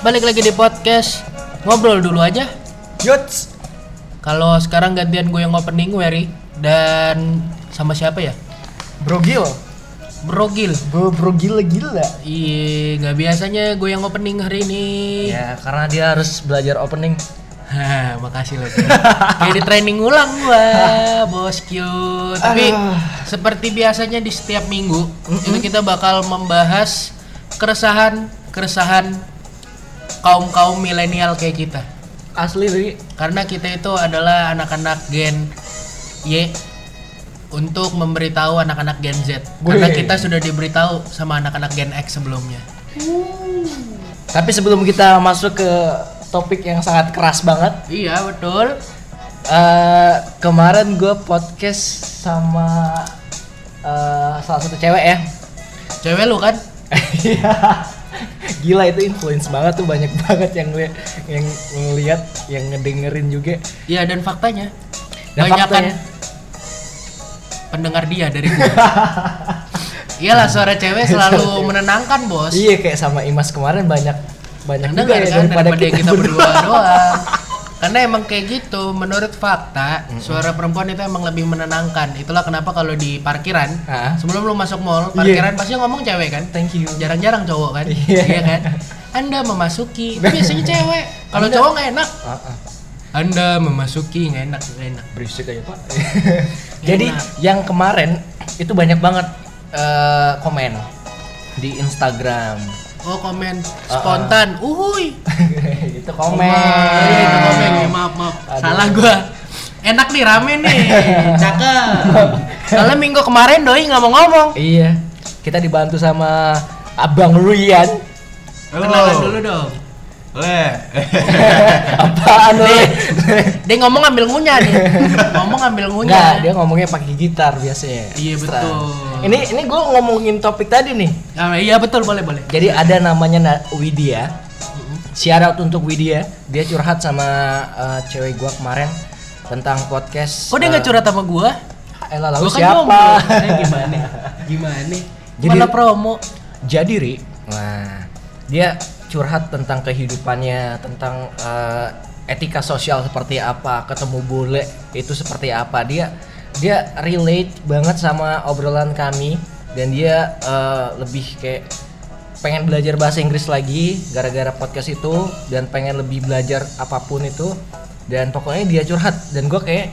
balik lagi di podcast ngobrol dulu aja. Yuts. Kalau sekarang gantian gue yang opening Wery dan sama siapa ya? Bro Gil. Brogil. Bro, bro gila. Iya, nggak biasanya gue yang opening hari ini. Ya, karena dia harus belajar opening. Hah, makasih loh. Kayak di training ulang gua, bosku. Tapi Aduh. seperti biasanya di setiap minggu itu kita bakal membahas keresahan keresahan kaum kaum milenial kayak kita. Asli, Ri. Karena kita itu adalah anak-anak Gen Y untuk memberitahu anak-anak Gen Z. Karena Wih. kita sudah diberitahu sama anak-anak Gen X sebelumnya. Tapi sebelum kita masuk ke topik yang sangat keras banget, Iya, betul. eh kemarin gue podcast sama eh, salah satu cewek ya. Cewek lu kan? Iya. Gila itu influence banget tuh banyak banget yang li- yang ngeliat, yang ngedengerin juga. Iya, dan faktanya Dan banyak faktanya, pendengar dia dari gua. Iyalah suara cewek selalu menenangkan, Bos. Iya kayak sama Imas kemarin banyak banyak Yang juga dengar ya kan daripada daripada kita, kita berdua doang. Karena emang kayak gitu, menurut fakta, suara perempuan itu emang lebih menenangkan. Itulah kenapa kalau di parkiran, Ah. sebelum lu masuk mall, parkiran pasti ngomong cewek kan? Thank you. Jarang-jarang cowok kan? Iya. kan? Anda memasuki, itu biasanya cewek. Kalau cowok nggak enak. Ah, ah. Anda memasuki nggak enak, nggak enak. berisik aja pak jadi Enak. yang kemarin itu banyak banget eh, komen di Instagram Oh komen spontan, uhuy. itu komen Oh, iya, itu komen. Ya, maaf maaf, Aduh. salah gua. Enak nih rame nih, cakep. Soalnya minggu kemarin doi nggak mau ngomong. iya kita dibantu sama abang Rian Kenalan dulu dong. Weh, apaan lu Dia ngomong ambil ngunyah nih. ngomong ambil ngunyah. Enggak, dia ngomongnya pakai gitar biasanya. Iya, betul. Ini ini gue ngomongin topik tadi nih. Ah, iya betul boleh boleh. Jadi ada namanya Na- Widya. Shout out untuk Widya. Dia curhat sama eh, cewek gua kemarin tentang podcast. Kok dia nggak eh, curhat sama gua? Elah lalu Gua kan siapa? Eh, gimana? Gimana? Jadi- Malah promo. Jadi Ri, nah dia curhat tentang kehidupannya, tentang eh, etika sosial seperti apa, ketemu bule itu seperti apa. Dia dia relate banget sama obrolan kami dan dia eh, lebih kayak pengen belajar bahasa Inggris lagi gara-gara podcast itu dan pengen lebih belajar apa pun itu dan pokoknya dia curhat dan gue kayak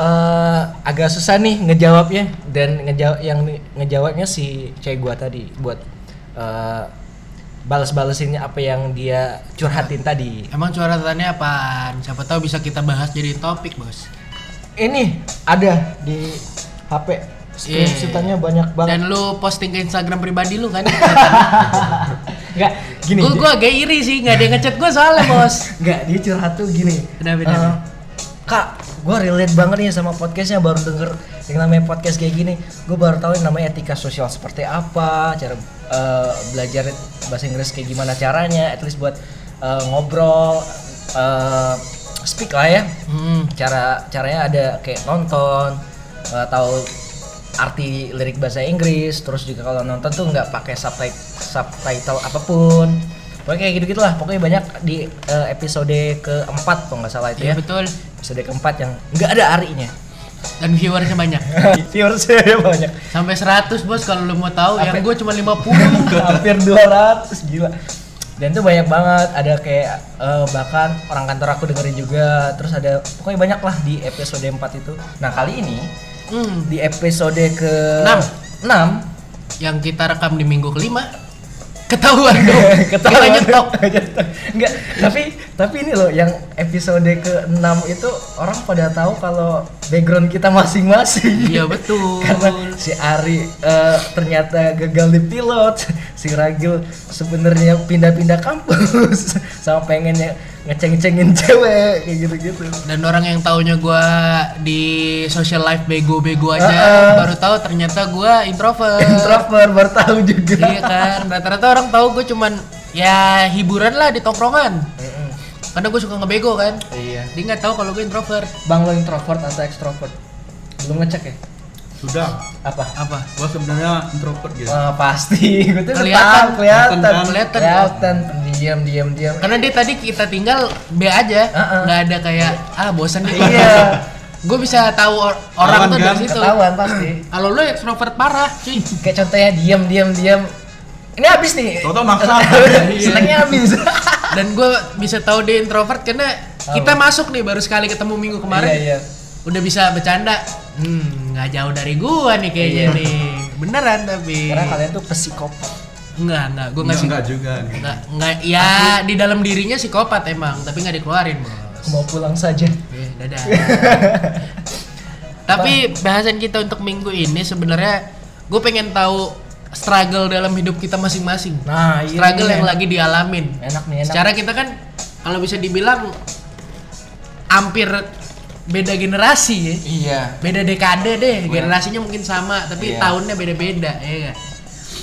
eh, agak susah nih ngejawabnya dan ngejawab yang ngejawabnya si cewek gue tadi buat eh, balas-balesinnya apa yang dia curhatin tadi Emang curhatannya apaan? Siapa tahu bisa kita bahas jadi topik bos. ini ada di HP screenshotannya banyak banget Dan lu posting ke Instagram pribadi lu kan? nggak gini Gue dia- gue agak iri sih, nggak ada yang ngechat gue soalnya bos. Enggak, dia curhat tuh gini. Kenapa, kenapa? Kak, gue relate banget nih sama podcastnya baru denger yang namanya podcast kayak gini. Gue baru tahu yang namanya etika sosial seperti apa, cara eh, belajar bahasa Inggris kayak gimana caranya, at least buat eh, ngobrol, eh, speak lah ya. Hmm. Cara caranya ada kayak nonton, tahu arti lirik bahasa Inggris, terus juga kalau nonton tuh nggak pakai subtitle subtitle apa pun. Pokoknya kayak gitu gitulah. Pokoknya banyak di eh, episode keempat kalau nggak salah itu Iya ya. betul. Episode keempat yang nggak ada arinya. Dan viewersnya banyak. Viewersnya banyak. Sampai 100 bos kalau lu mau tahu. Yang Sampai- gue cuma 50. Hampir 200 gila. Dan tuh banyak banget. Ada kayak eh, bahkan orang kantor aku dengerin juga. Terus ada pokoknya banyak lah di episode 4 itu. Nah kali ini hmm. di episode ke Enam. 6 Yang kita rekam di minggu kelima. Ketahuan dong. Kita nyetok. Enggak, tapi tapi ini loh yang episode ke-6 itu orang pada tahu kalau background kita masing-masing. Iya betul. Karena si Ari eh, ternyata gagal di pilot, si Ragil sebenarnya pindah-pindah kampus sama pengennya ngeceng-cengin cewek kayak gitu-gitu. Dan orang yang taunya gua di social life bego-bego aja Heeh. baru tahu ternyata gua introvert. Introvert baru tahu juga. iya kan. Rata-rata orang tahu gue cuman ya hiburan lah di tongkrongan. Mm-mm. Karena gue suka ngebego kan. Iya. Dia nggak tahu kalau gue introvert. Bang lo introvert atau extrovert? Belum ngecek ya? Sudah Apa? Apa? gua sebenarnya introvert gitu Wah, pasti. Gue tuh Kelihatan. kelihatan. Kelihatan, kelihatan. Diam, diam, diam. Karena dia tadi kita tinggal B aja, nggak ada kayak ah bosan nih. Iya. Gue bisa tahu or- orang tuh kan? dari situ. Ketahuan pasti. Kalau lu ekstrovert parah, cuy. Kayak contohnya diam, diam, diam. Ini habis nih. Tau-tau maksa. Senangnya habis. Dan gue bisa tahu dia introvert karena kita masuk nih baru sekali ketemu minggu kemarin. Iya, iya. Udah bisa bercanda. Hmm, nggak jauh dari gua nih kayaknya Iya. nih. Beneran tapi. Karena kalian tuh psikopat. Enggak, enggak. Gue Enggak, nggak sih. enggak juga gitu. Enggak, enggak. Ya di dalam dirinya psikopat emang, tapi nggak dikeluarin, Bos. Aku mau pulang saja. Eh, dadah. Tapi bahasan kita untuk minggu ini sebenarnya gue pengen tahu struggle dalam hidup kita masing-masing. Nah, iya. struggle nih, yang enak. lagi dialamin. Enak nih, enak. Secara kita kan kalau bisa dibilang hampir beda generasi ya. Iya. Beda dekade deh, generasinya mungkin sama tapi Iya. tahunnya beda-beda ya kan.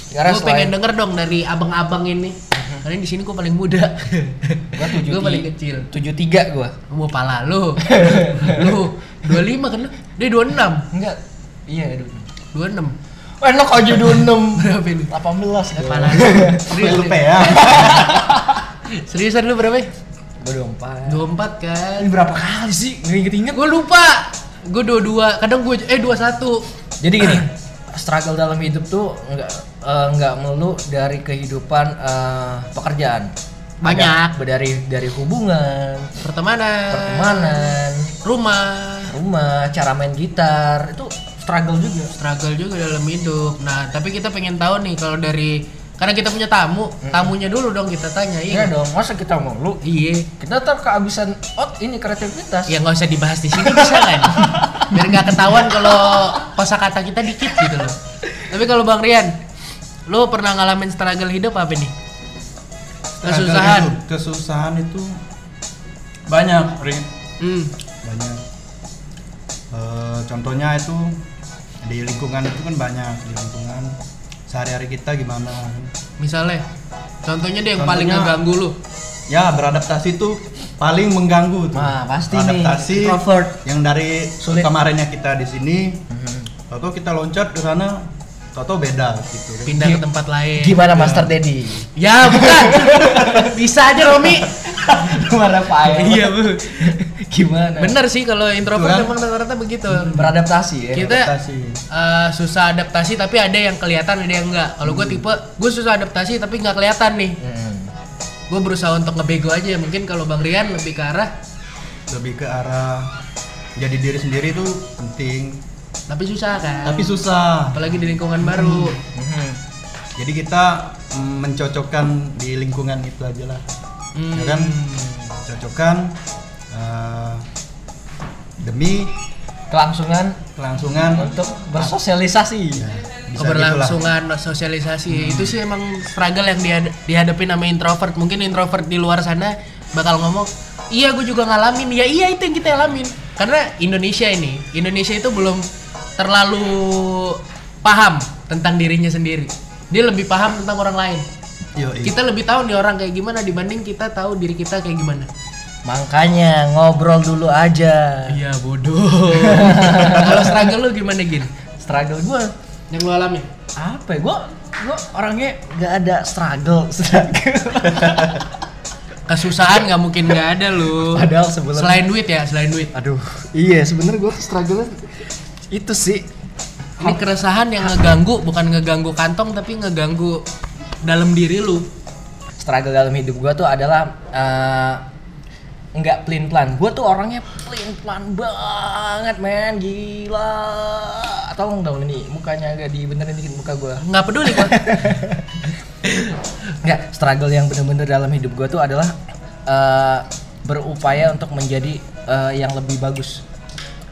Karena Gue pengen denger dong dari abang-abang ini. Karena di sini gue paling muda. Gua tujuh gue paling kecil. tujuh tiga gua. Mau pala lu. lu 25 kan lu? Dia 26. Enggak. Iya, aduh. 26. Enak aja 26. Berapa ini? 18 gua. Pala lu. Serius, lupa ya Seriusan lu berapa? Gua 24. 24 kan. Ini berapa kali sih? Nggak inget-inget. Gue lupa. Gue 22. Kadang gue eh 21. Jadi gini, struggle dalam hidup tuh nggak eh, nggak melulu dari kehidupan eh, pekerjaan. Banyak. Ada dari dari hubungan, Pertemanan. pertemanan, Rumah. rumah, cara main gitar itu struggle juga. Struggle juga dalam hidup. Nah, tapi kita pengen tahu nih kalau dari karena kita punya tamu, tamunya dulu dong kita tanya. Iya Iya. dong, masa kita mulu? Iya. Kita ntar kehabisan out ini kreativitas. Ya nggak usah dibahas di sini bisa kan? Biar nggak ketahuan kalau kosakata kita dikit gitu loh. Tapi kalau Bang Rian, lu pernah ngalamin struggle hidup apa nih? Kesusahan. Kesusahan itu banyak Rin. Hmm. banyak Eh, contohnya itu di lingkungan itu kan banyak di lingkungan sehari-hari kita gimana. Misalnya, contohnya deh yang paling Contohnya- ngeganggu lu. ya beradaptasi itu paling mengganggu tuh Nah, pasti nih, adaptasi yang dari Sulit. kemarinnya kita di sini Mhm. atau kita loncat ke sana atau beda gitu. Pindah ke tempat lain. Gimana Master Dedi? Ya, bukan. Bisa aja Romi. Gimana Pak? Iya, Bu. Gimana? Bener sih kalau introvert kan? emang rata-rata begitu. Beradaptasi ya. Kita adaptasi eh, susah adaptasi tapi ada yang kelihatan ada yang enggak. Kalau gue tipe gue susah adaptasi tapi nggak kelihatan nih. Hmm. Gue berusaha untuk ngebego aja. Mungkin kalau Bang Rian lebih ke arah lebih ke arah jadi diri sendiri itu penting tapi susah kan. tapi susah apalagi di lingkungan baru. Mhm. jadi kita mm, mencocokkan di lingkungan itu aja lah Hmm. ya kan? Cocokkan eh, demi Kelangsungan. kelangsungan untuk bersosialisasi. Ya, bisa keberlangsungan sosialisasi itu sih emang struggle yang dihad- dihadapi nama introvert. Mungkin introvert di luar sana bakal ngomong iya gue juga ngalamin. Ya iya itu yang kita alamin. Karena Indonesia ini Indonesia itu belum terlalu paham tentang dirinya sendiri. Dia lebih paham tentang orang lain. gitulah. Yoi. kita lebih tahu nih orang kayak gimana dibanding kita tahu diri kita kayak gimana Makanya ngobrol dulu aja. iya bodoh kalau struggle lu gimana gin Struggle gue yang lu alami apa ya? Gue gue orangnya nggak ada struggle. struggle. kesusahan nggak mungkin nggak ada lu Padahal sebenarnya- selain duit ya selain duit Aduh, iya sebenarnya gue struggle itu sih. Ini keresahan yang ngeganggu, bukan ngeganggu kantong tapi ngeganggu dalam diri lu. Struggle dalam hidup gue tuh adalah eh, nggak plain plan. Gue tuh orangnya plain plan banget, men, gila. Tolong dong ini mukanya agak dibenerin dikit muka gue. Nggak peduli gua. Nggak, struggle yang bener-bener dalam hidup gue tuh adalah eh, berupaya untuk menjadi eh, yang lebih bagus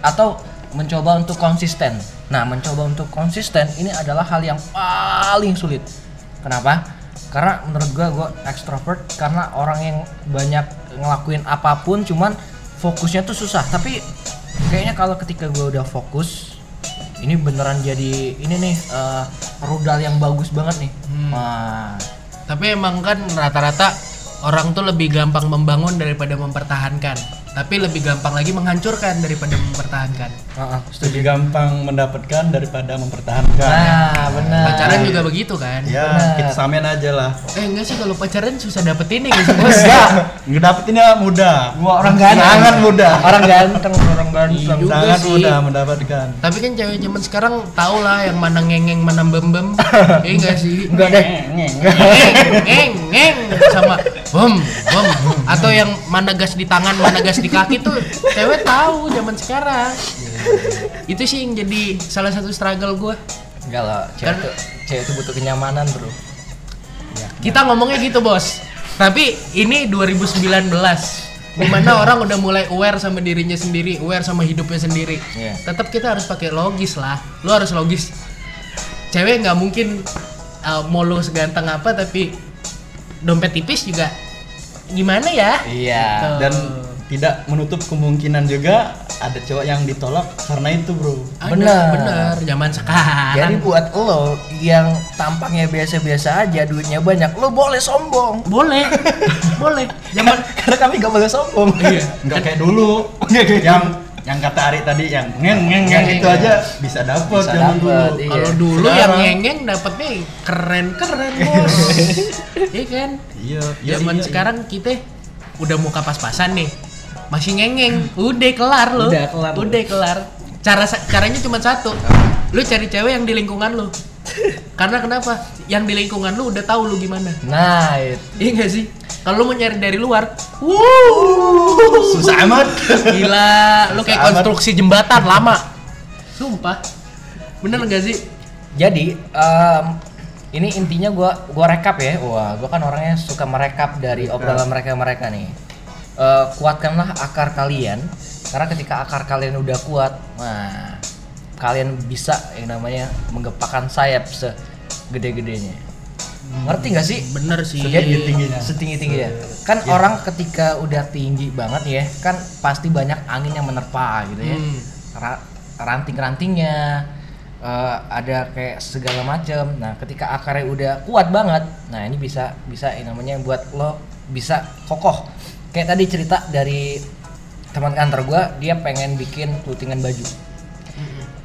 atau mencoba untuk konsisten. Nah, mencoba untuk konsisten ini adalah hal yang paling sulit. Kenapa? Karena menurut gue gue ekstrovert karena orang yang banyak ngelakuin apa pun cuman fokusnya tuh susah. Tapi kayaknya kalau ketika gue udah fokus ini beneran jadi ini nih eh, rudal yang bagus banget nih. Wah, tapi emang kan rata-rata orang tuh lebih gampang membangun daripada mempertahankan. Tapi lebih gampang lagi menghancurkan daripada mempertahankan. Heeh, lebih gampang mendapatkan daripada mempertahankan. Nah, benar. pacaran juga begitu kan? Ya Benar. kita samain aja lah. Eh enggak sih kalau pacaran susah dapetin ya guys. Bos enggak. Ngedapetinnya mudah Gua orang ganteng. sangat mudah Orang ganteng, orang ganteng. Juga sangat sih. mudah mendapatkan. Tapi kan cewek zaman sekarang tau lah yang mana ngengeng mana bem-bem iya enggak sih? Enggak deh. ngeng ngeng ngeng. Sama bom bom. Atau yang mana gas di tangan mana gas di kaki tuh cewek tahu zaman sekarang. Itu sih yang jadi salah satu struggle gue Enggak lah, cewek tuh cewek tuh butuh kenyamanan, Bro. kita ngomongnya gitu bos. Tapi ini 2019 di mana orang udah mulai aware sama dirinya sendiri aware sama hidupnya sendiri. Iya. tetap kita harus pakai logis lah. Lu harus logis. Cewek nggak mungkin uh, mau lu seganteng apa tapi dompet tipis juga gimana ya Iya. Gitu. dan tidak menutup kemungkinan juga ada cowok yang ditolak karena itu bro Ada, Bener. bener zaman sekarang Jadi buat lo yang tampaknya biasa-biasa aja, duitnya banyak, lo boleh sombong. boleh boleh zaman Karena kami gak boleh sombong. iya nggak kayak dulu yang yang kata Ari tadi yang ngeng ngeng ngeng Ngeng, itu aja bisa dapet Bisa zaman dapet, dulu iya. Kalau dulu Sekarang- yang ngengeng dapetnya keren keren bos, iya kan? iya iya Zaman iya, sekarang kita udah muka pas-pasan nih, masih ngengeng, udah kelar loh, Udah kelar. udah kelar. Cara caranya cuma satu, lu cari cewek yang di lingkungan lu. Karena kenapa? Yang di lingkungan lu udah tahu lu gimana. Nah, itu. Iya gak sih? Kalau lu mau nyari dari luar, wuh, susah amat gila, lu kayak konstruksi jembatan lama. Sumpah. Bener gak sih? Jadi em, ini intinya gua gua rekap ya. Wah, gua kan orangnya suka merekap dari obrolan mereka-mereka nih. Eh, kuatkanlah akar kalian karena ketika akar kalian udah kuat, nah kalian bisa yang namanya menggepakkan sayap segede-gedenya. Ngerti gak sih? Bener sih. Setinggi-tingginya. setinggi tingginya kan orang ketika udah tinggi banget ya kan pasti banyak angin yang menerpa gitu ya Hmm. Ra- ranting-rantingnya eh, ada kayak segala macam nah ketika akarnya udah kuat banget nah ini bisa bisa yang namanya buat lo bisa kokoh kayak tadi cerita dari teman kantor gua dia pengen bikin clothingan baju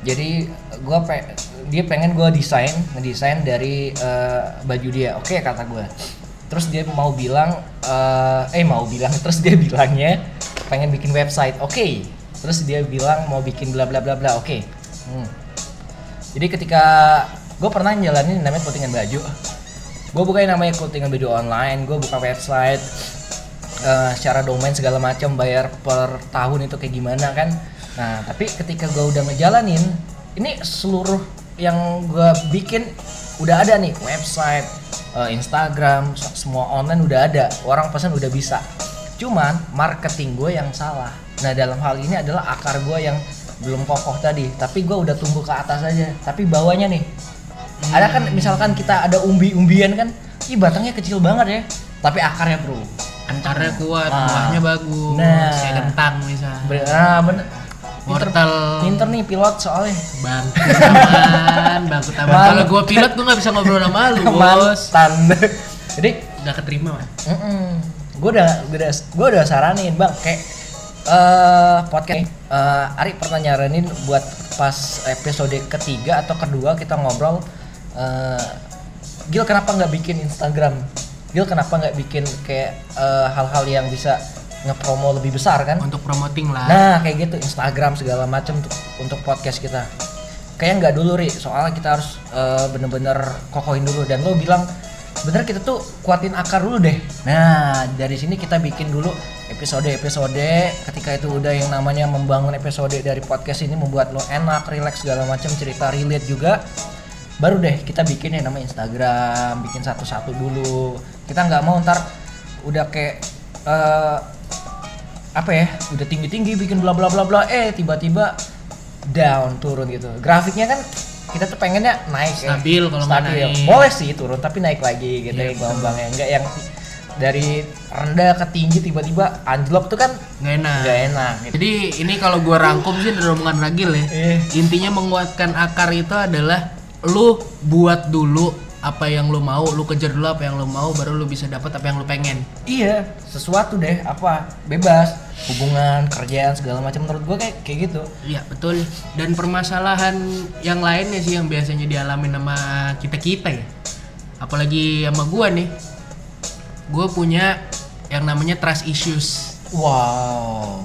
jadi gua pe dia pengen gua desain ngedesain dari eh, baju dia. Oke kata gua. Terus dia mau bilang eh, eh mau bilang terus dia bilangnya pengen bikin website. Oke. Terus dia bilang mau bikin bla bla bla bla. Oke. Hmm. jadi ketika gue pernah jalanin namanya clothingan baju. Gue buka yang namanya clothingan baju online gue buka website eh, secara domain segala macam bayar per tahun itu kayak gimana kan. Nah tapi ketika gue udah ngejalanin ini seluruh yang gue bikin udah ada nih website eh, Instagram se- semua online udah ada orang pesan udah bisa cuman marketing gue yang salah nah dalam hal ini adalah akar gue yang belum kokoh tadi tapi gue udah tumbuh ke atas aja tapi bawahnya nih ada kan misalkan kita ada umbi-umbian kan ih batangnya kecil banget ya tapi akarnya bro Antarnya kuat, Ah. buahnya bagus. Nah. Kayak kentang misal. Ber- ah bener Wortel. pinter nih pilot soalnya Bangku taman, bangku taman. Kalau gua pilot gua nggak bisa ngobrol sama lu, Bos. mantan jadi Nggak keterima, man. gue udah gue udah gue udah saranin bang kayak eh podcast eh Ari pernah nyaranin buat pas episode ketiga atau kedua kita ngobrol eh Gil kenapa nggak bikin Instagram Gil kenapa nggak bikin kayak hal-hal yang bisa ngepromo lebih besar kan Untuk promoting lah. Nah, kayak gitu Instagram segala macam untuk untuk podcast kita. Kayak nggak dulu ri, soalnya kita harus eh, bener-bener kokohin dulu dan lo bilang bener kita tuh kuatin akar dulu deh. Nah, dari sini kita bikin dulu episode-episode ketika itu udah yang namanya membangun episode dari podcast ini membuat lo enak, relax segala macam cerita relate juga. Baru deh kita bikin yang namanya Instagram, bikin satu-satu dulu. Kita nggak mau ntar udah kayak eh, apa ya udah tinggi tinggi bikin bla bla bla bla eh tiba-tiba down turun gitu grafiknya kan kita tuh pengennya naik ya. Stabil kalau nggak Stabil. naik. boleh sih turun tapi naik lagi gitu Iya, ya bang ya enggak yang dari rendah ke tinggi tiba-tiba anjlok tuh kan Nggak enak. nggak enak gitu. Jadi ini kalau gua rangkum sih dari omongan Ragil ya. Iya. Intinya menguatkan akar itu adalah lu buat dulu apa yang lu mau lu kejar dulu apa yang lu mau baru lu bisa dapat apa yang lu pengen Iya, sesuatu deh, apa bebas, hubungan, kerjaan segala macam menurut gua kayak kayak gitu. Iya betul. Dan permasalahan yang lainnya sih yang biasanya dialami sama kita kita ya. Apalagi sama gua nih. Gua punya yang namanya trust issues. Wow.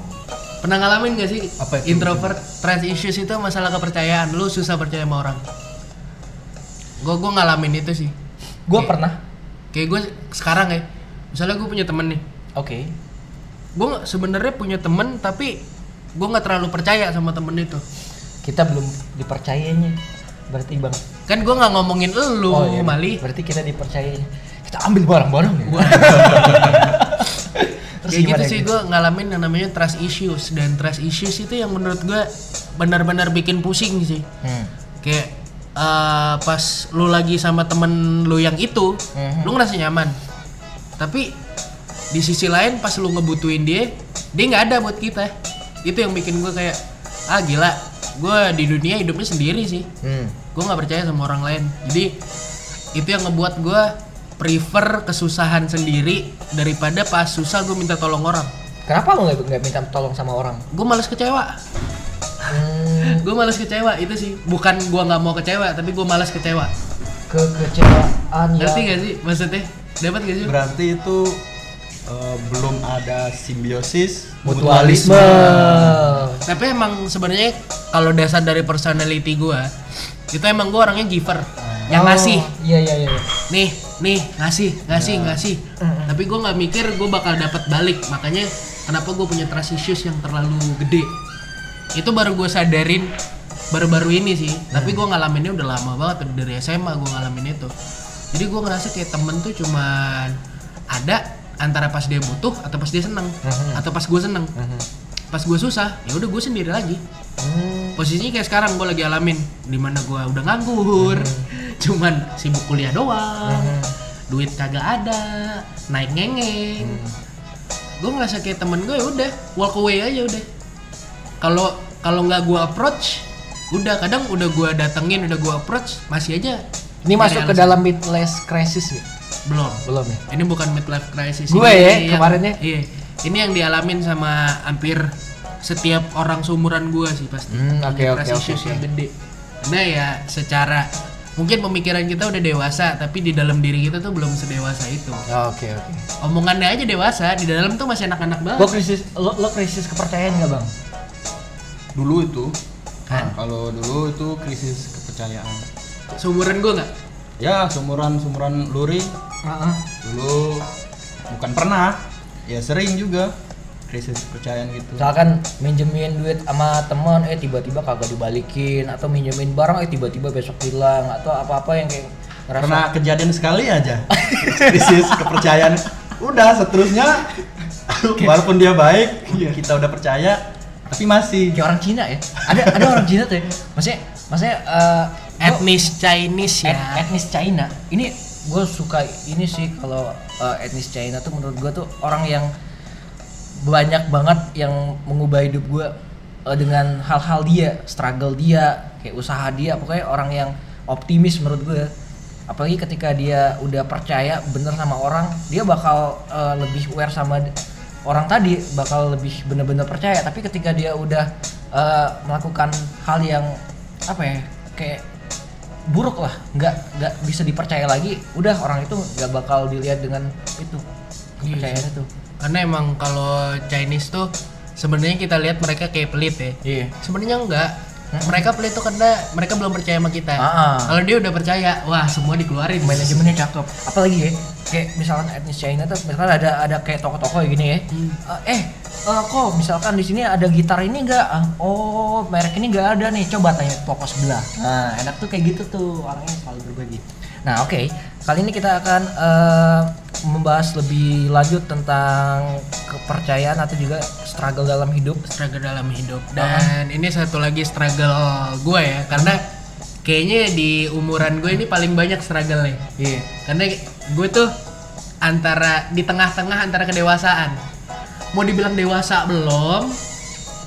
Pernah ngalamin gak sih Apa itu? introvert trust issues itu masalah kepercayaan. Lu susah percaya sama orang. Gua gua ngalamin itu sih. Kayak- pernah. Kayak gue sekarang ya. Misalnya gue punya temen nih. Oke. Gue sebenarnya punya temen tapi gue nggak terlalu percaya sama temen itu. Kita belum dipercayanya. Berarti Bang. Kan gue nggak ngomongin elu, iya, Mali. Berarti kita dipercayanya. Kita ambil barang-barang ya. Terus kayak gitu sih gue ngalamin yang namanya trust issues dan trust issues itu yang menurut gue benar-benar bikin pusing sih Hmm. kayak eh, pas lu lagi sama temen lu yang itu Mhm. lu ngerasa nyaman tapi di sisi lain pas lu ngebutuhin dia dia nggak ada buat kita itu yang bikin gue kayak ah gila gue di dunia hidupnya sendiri sih Hmm. gue nggak percaya sama orang lain jadi itu yang ngebuat gue prefer kesusahan sendiri daripada pas susah gue minta tolong orang Kenapa lo nggak minta tolong sama orang? gue males kecewa Hmm, gue males kecewa itu sih. Bukan gue nggak mau kecewa tapi gue males kecewa. Kekecewaan ya. ngerti gak sih maksudnya? Dapat gak sih? Berarti itu eh, belum ada simbiosis Mutualisme. tapi emang sebenarnya kalau dasar dari personality gue itu emang gue orangnya giver yang Oh, ngasih. Iya iya iya. nih nih ngasih ngasih ngasih. Tapi gue nggak mikir gue bakal dapat balik. Makanya kenapa gue punya trust issues yang terlalu gede itu baru gue sadarin baru-baru ini sih. Tapi gue ngalaminnya udah lama banget dari SMA gue ngalamin itu. Jadi gue ngerasa kayak temen tuh cuman ada antara pas dia butuh atau pas dia seneng. Atau pas gue seneng. Pas gue susah ya udah gue sendiri lagi. Hmm. posisinya kayak sekarang gue lagi alamin di mana gue udah nganggur. Cuman sibuk kuliah doang. Duit kagak ada naik ngengeng. Gue ngerasa kayak temen gue ya udah walk away aja udah kalau kalau nggak gue approach udah kadang udah gue datengin udah gue approach masih aja Ini masuk ke dalam midlife crisis ya? belum Belum ya? ini bukan midlife crisis Gue ya, kemarinnya. iya ini yang dialamin sama hampir setiap orang seumuran gue sih pasti Hmm, oke, Punya oke, issues oke. yang gede karena ya secara mungkin pemikiran kita udah dewasa tapi di dalam diri kita tuh belum sedewasa itu Oke oke. omongannya aja dewasa di dalam tuh masih anak-anak banget Lo krisis lo, lo krisis kepercayaan nggak bang? Dulu itu. Kan? Nah, kalau dulu itu krisis kepercayaan. seumuran gue nggak Ya, sumuran sumuran Luri dulu bukan pernah, ya sering juga krisis kepercayaan gitu. Misalkan minjemin duit sama teman, eh tiba-tiba kagak dibalikin atau minjemin barang, eh tiba-tiba besok hilang atau apa-apa yang kayak ngerasa Karena kejadian sekali aja krisis kepercayaan. Udah seterusnya walaupun dia baik, kita udah percaya, tapi masih kayak orang Cina ya. Ada ada orang Cina tuh ya. Maksudnya maksudnya gua- etnis Chinese ya et- etnis China. Ini gue suka ini sih kalau eh, etnis China tuh menurut gue tuh orang yang banyak banget yang mengubah hidup gue dengan hal-hal dia, struggle dia, kayak usaha dia, pokoknya orang yang optimis menurut gue. Apalagi ketika dia udah percaya bener sama orang, dia bakal eh, lebih aware sama orang tadi, bakal lebih bener-bener percaya. Tapi ketika dia udah eh, melakukan hal yang apa ya, kayak buruk lah nggak nggak bisa dipercaya lagi udah orang itu nggak bakal dilihat dengan itu kepercayaan itu karena emang kalau Chinese tuh sebenarnya kita lihat mereka kayak pelit ya. Iya. Sebenarnya enggak mereka pelit tuh karena mereka belum percaya sama kita. Ah. kalau dia udah percaya wah semua dikeluarin. Manajemennya cakep apalagi ya kayak misalkan etnis China tuh misalkan ada ada kayak toko-toko kayak gini ya. Hmm. Eh, eh eh, kok misalkan di sini ada gitar ini enggak oh merek ini enggak ada nih. Coba tanya toko sebelah. Nah enak tuh kayak gitu tuh orangnya selalu berbagi. Nah oke kali ini kita akan eh, membahas lebih lanjut tentang kepercayaan atau juga struggle dalam hidup. Struggle dalam hidup. Dan ini satu lagi struggle gue ya karena kayaknya di umuran gue ini paling banyak struggle nih. Iya. Karena gue tuh antara di tengah-tengah antara kedewasaan. Mau dibilang dewasa belum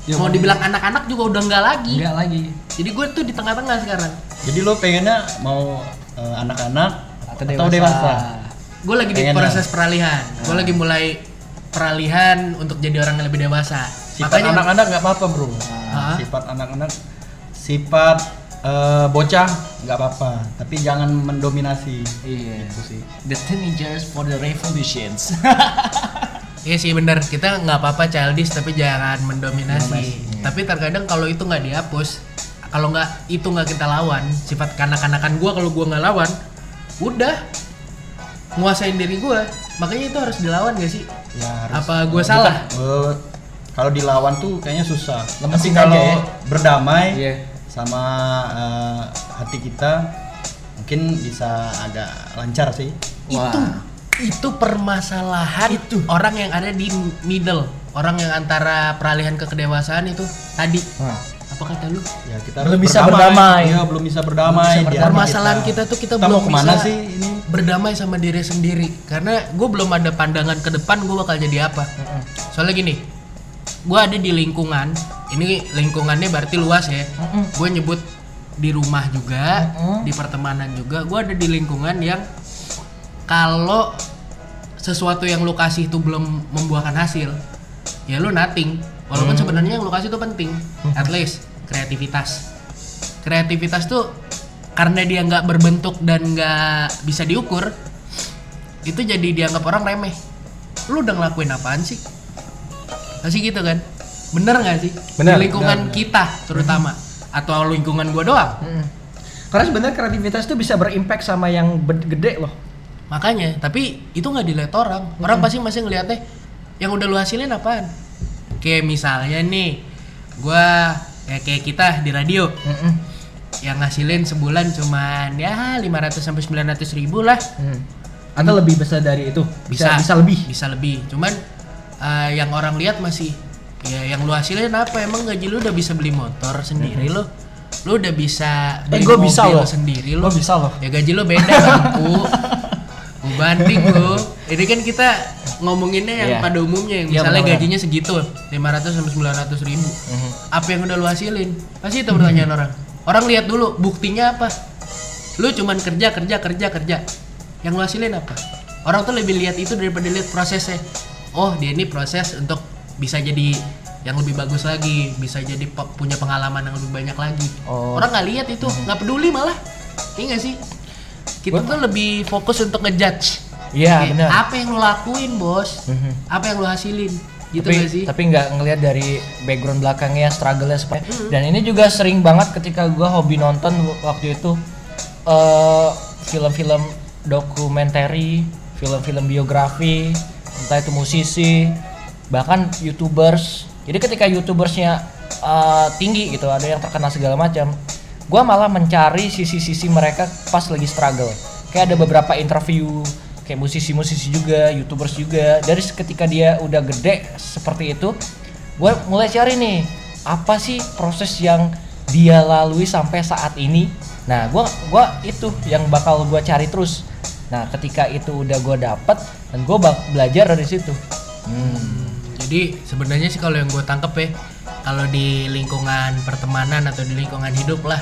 Ya, mau dibilang anak-anak juga udah enggak lagi. Enggak lagi. Jadi gue tuh di tengah-tengah sekarang. Jadi lo pengennya mau eh, anak-anak Atau Atau dewasa. gue lagi di Pengen proses peralihan gue lagi mulai peralihan untuk jadi orang yang lebih dewasa Sifat anak-anak nggak apa-apa bro. Hah? Sifat anak-anak, sifat eh, bocah nggak apa-apa. Tapi jangan mendominasi. Iya. Itu sih. The teenagers for the revolutions. Iya sih bener, kita nggak apa-apa childish tapi jangan mendominasi. Tapi terkadang kalau itu nggak dihapus, kalau nggak itu nggak kita lawan, sifat kanak-kanakan gua kalau gua nggak lawan, udah nguasain diri gua. Makanya itu harus dilawan gak sih? Ya, harus. Apa gua Bukan, salah? kalau dilawan tuh kayaknya susah. Lemesin Tapi kalau ya. berdamai Iya. sama eh, hati kita, mungkin bisa agak lancar sih. Itu itu permasalahan Itu. orang yang ada di middle, orang yang antara peralihan ke kedewasaan itu tadi. Nah, Apa kata lu? Ya kita Belum bisa berdamai. Iya, belum bisa berdamai. bisa di hati Permasalahan kita tuh kita kita belum mau ke mana bisa sih ini? berdamai sama diri sendiri. Karena gue belum ada pandangan ke depan gue bakal jadi apa. Soalnya gini gue ada di lingkungan. Ini lingkungannya berarti luas ya. Gue nyebut di rumah juga di pertemanan juga. Gue ada di lingkungan yang kalau sesuatu yang lu kasih itu belum membuahkan hasil ya lu nothing. Walaupun sebenarnya yang lu kasih itu penting at least kreativitas. Kreativitas tuh karena dia nggak berbentuk dan nggak bisa diukur itu jadi dianggap orang remeh. Lu udah ngelakuin apaan sih? Masih gitu kan? Bener nggak sih? Bener, di lingkungan kita terutama. Atau lingkungan gua doang. Mm. Karena sebenarnya kreativitas itu bisa berimpact sama yang gede loh. makanya tapi itu nggak dilihat orang. Orang pasti masih ngeliatnya yang udah lu hasilin apaan? Kayak misalnya nih gua ya kayak kita di radio Mm-mm. yang ngasilin sebulan cuman ya 500 sampai 900 ribu lah Hmm. Atau lebih besar dari itu. Bisa bisa bisa lebih. bisa lebih cuman eh, yang orang lihat masih ya yang lu hasilin apa emang gaji lu udah bisa beli motor sendiri lo lu udah bisa Eh, beli gua bisa mobil loh. sendiri lo Gua bisa loh. ya gaji lu beda bangku Gua banding lo ini kan kita ngomonginnya yang Iya. pada umumnya yang Iya, misalnya benar-benar. gajinya segitu 500 sampai 900 ribu. Mhm. apa yang udah lu hasilin? Pasti itu pertanyaan orang. Orang lihat dulu buktinya apa? Lu cuman kerja kerja kerja kerja. Yang lu hasilin apa? Orang tuh lebih lihat itu daripada lihat prosesnya. Oh dia ini proses untuk bisa jadi yang lebih bagus lagi bisa jadi punya pengalaman yang lebih banyak lagi. Oh. orang nggak lihat itu nggak peduli malah. Iya nggak sih kita tuh lebih fokus untuk ngejudge. Iya, benar. apa yang lu lakuin bos? Mhm. apa yang lu hasilin? Gitu tapi, nggak sih? tapi nggak ngelihat dari background belakangnya struggle-nya seperti dan ini juga sering banget ketika gua hobi nonton waktu itu eh film-film dokumenter film-film biografi entah itu musisi bahkan youtubers. Jadi ketika youtubersnya eh, tinggi gitu ada yang terkenal segala macam gua malah mencari sisi-sisi mereka pas lagi struggle kayak ada beberapa interview kayak musisi-musisi juga, youtubers juga. Dari ketika dia udah gede seperti itu, gue mulai cari nih apa sih proses yang dia lalui sampai saat ini. Nah, gua gua itu yang bakal gue cari terus. Nah, ketika itu udah gue dapet dan gue belajar dari situ. Hmm. Jadi sebenarnya sih kalau yang gue tangkep ya, kalau di lingkungan pertemanan atau di lingkungan hidup lah,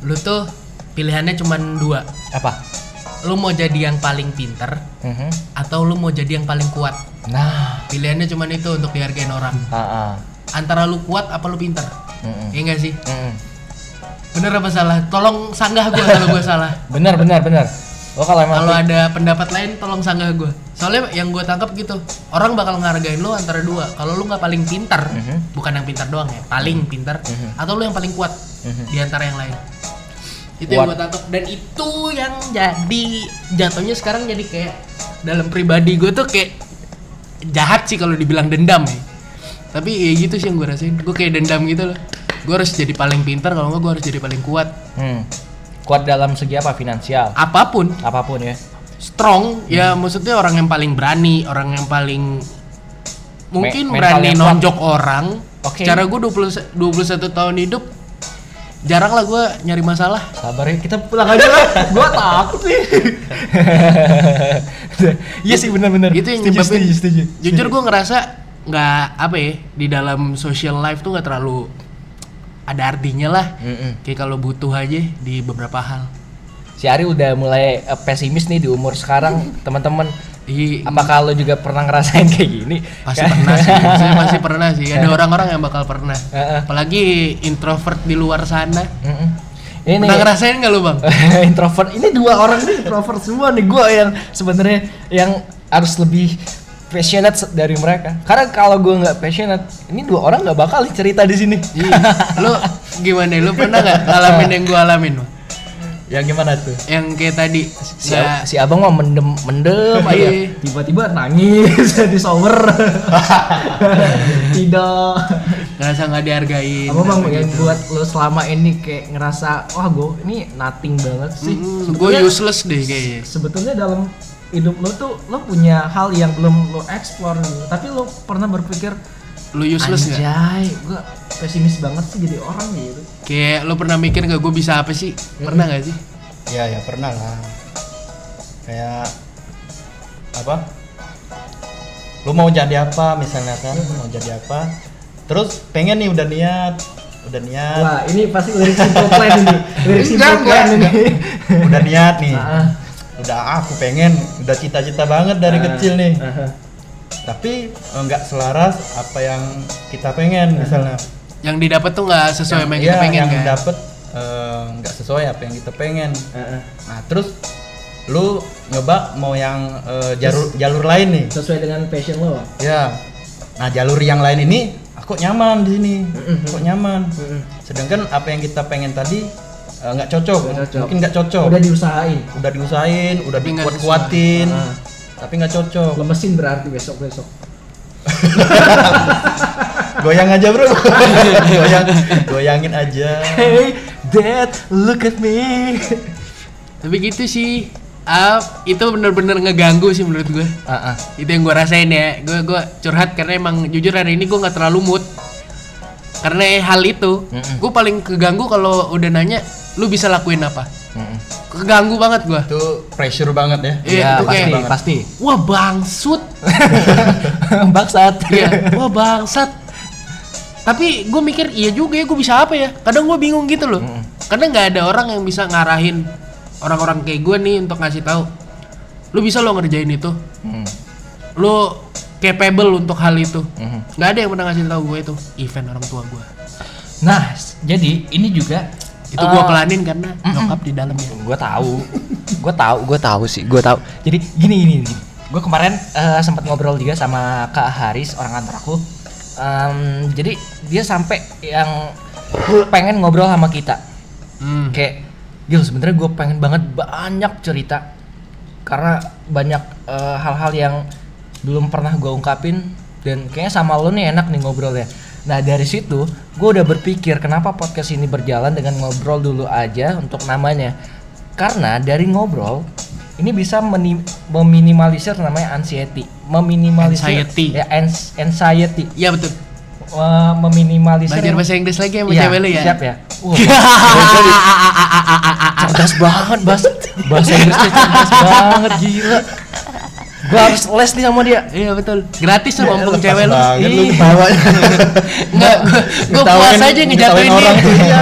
lu tuh pilihannya cuma dua. Apa? Lu mau jadi yang paling pinter Mhm. atau lu mau jadi yang paling kuat. Nah, Pilihannya cuma itu untuk dihargain orang. ah. Antara lu kuat apa lu pinter. Mm-mm. Iya enggak sih? Mm-mm. Bener apa salah? Tolong sanggah gue kalau gue salah. Benar, benar, benar. Oh kalau emang Kalau ada pendapat lain tolong sanggah gue. Soalnya yang gue tangkap gitu, orang bakal ngehargain lu antara dua. Kalau lu nggak paling pintar, Mhm. bukan yang pintar doang ya, paling pintar, Mhm. atau lu yang paling kuat Mhm. di antara yang lain. Itu yang Kuat. gue tangkap dan itu yang jadi jatuhnya sekarang jadi kayak dalam pribadi gue tuh kayak jahat sih kalau dibilang dendam ya. Tapi ya gitu sih yang gue rasain. Gue kayak dendam gitu loh. Gue harus jadi paling pintar kalau nggak gue harus jadi paling kuat. Hmm. Kuat dalam segi apa? Finansial. Apa pun Apa pun ya. strong ya maksudnya orang yang paling berani orang yang paling mungkin mental berani yang kuat. nonjok orang Oke. cara gue 20 21 tahun hidup jarang lah gue nyari masalah Sabar ya, kita pulang aja lah. Gua takut nih. Iya sih benar-benar. itu yang nyebabin jujur gue ngerasa nggak apa ya di dalam social life tuh nggak terlalu ada artinya lah Mm-mm. kayak kalau butuh aja di beberapa hal si Ari udah mulai eh, pesimis nih di umur sekarang teman-teman Iya, apakah lo juga pernah ngerasain kayak gini pasti pernah sih. Saya pasti pernah sih. Ada orang-orang yang bakal pernah. Apalagi introvert di luar sana. Mm-mm. ini Pernah ngerasain nggak lu bang? introvert ini dua orang nih introvert semua nih gue yang sebenarnya yang harus lebih passionate dari mereka karena kalau gue nggak passionate ini dua orang nggak bakal cerita di sini Iya. Lu gimana? Lu pernah nggak ngalamin yang gua alamin? Yang gimana tuh Yang kayak tadi. si, si abang mah mendem mendem aja Iya. tiba-tiba nangis di shower tidak ngerasa nggak dihargain. apa bang yang gitu. buat lo selama ini kayak ngerasa wah gue ini nothing banget sih Mm, gue useless deh kayaknya. sebetulnya dalam hidup lo tuh lo punya hal yang belum lo explore gitu. tapi lo pernah berpikir Lu useless nggak? anjay gue pesimis banget sih jadi orang gitu. Kayak lu pernah mikir nggak gue bisa apa sih? Pernah nggak sih? ya ya pernah lah. Kayak apa? Lu mau jadi apa misalnya kan? Mau jadi apa? Terus pengen nih udah niat udah niat. Wah ini pasti lirik simple plan ini. Lirik simple plan ini. udah niat nih. Ah, udah ah, aku pengen. Udah cita-cita banget dari ah, kecil nih. Ah, ah. tapi eh, nggak selaras apa yang kita pengen misalnya. Yang didapat tuh nggak sesuai sama yang kita iya, pengen yang kan? dapet eh, nggak sesuai apa yang kita pengen. Ah, ah. nah terus lu nyoba mau yang eh, jalur jalur lain nih. Sesuai dengan passion lo ya nah jalur yang lain ini aku nyaman di sini. Aku nyaman. Sedangkan apa yang kita pengen tadi eh, nggak cocok. Nggak cocok. mungkin nggak cocok udah diusahain udah diusahain udah dikuat-kuatin Ah. tapi nggak cocok lemesin berarti besok besok goyang aja bro goyang goyangin aja hey dad look at me Tapi gitu sih. Ah, itu bener-bener ngeganggu sih menurut gue. ah, ah. Itu yang gue rasain ya. Gue gue curhat karena emang jujur hari ini gue nggak terlalu mood. Karena hal itu, Mm-mm. gue paling keganggu kalau udah nanya, lu bisa lakuin apa? Mm-mm. Keganggu banget gue. itu pressure banget ya Iya, itu pasti kayak- pasti Wah bangsut. bangsat Iya, wah bangsat. Tapi gue mikir iya juga ya gue bisa apa ya? Kadang gue bingung gitu loh. Karena nggak ada orang yang bisa ngarahin orang-orang kayak gue nih untuk ngasih tahu. Lu bisa lo ngerjain itu. Hmm. Lu capable untuk hal itu. Mhm. Nggak ada yang pernah ngasih tahu gue itu. Event orang tua gue. Nah, jadi ini juga Itu gue pelanin karena nyokap di dalamnya. gue tahu, gue tahu, gue tahu sih, gue tahu. Jadi gini gini, gini. gue kemarin eh, sempat ngobrol juga sama Kak Haris orang kantor aku. Em, jadi dia sampai yang pengen ngobrol sama kita, Hmm. kayak Gil sebenarnya gue pengen banget banyak cerita karena banyak eh, hal-hal yang belum pernah gue ungkapin dan kayaknya sama lo nih enak nih ngobrolnya. Nah dari situ gue udah berpikir kenapa podcast ini berjalan dengan ngobrol dulu aja untuk namanya. Karena dari ngobrol ini bisa meni- meminimalisir namanya anxiety, meminimalisir Anxiety. ya ans- anxiety, Iya betul. Eh, meminimalisir Belajar bahasa Inggris lagi sama Iya, cewek lu ya. Siap ya. Wah, cerdas banget bahasa bahasa Inggrisnya cerdas banget gila. Gua harus les nih sama dia. Iya betul. Gratis ngomong Lepas cewek lu. banget lu Ih. ketawanya. Enggak, gue Ketawain- puas aja ngejatuhin ketawain orang tuh. dia.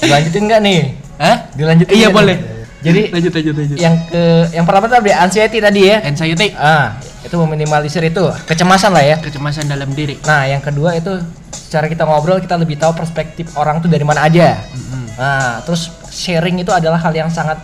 Dilanjutin nggak nih? Hah? Dilanjutin Iya boleh. Jadi lanjut lanjut lanjut. yang ke yang pertama tadi anxiety tadi ya. Anxiety, Ah, itu meminimalisir itu kecemasan lah ya. kecemasan dalam diri. Nah, yang kedua itu secara kita ngobrol kita lebih tahu perspektif orang tuh dari mana aja. Nah, terus sharing itu adalah hal yang sangat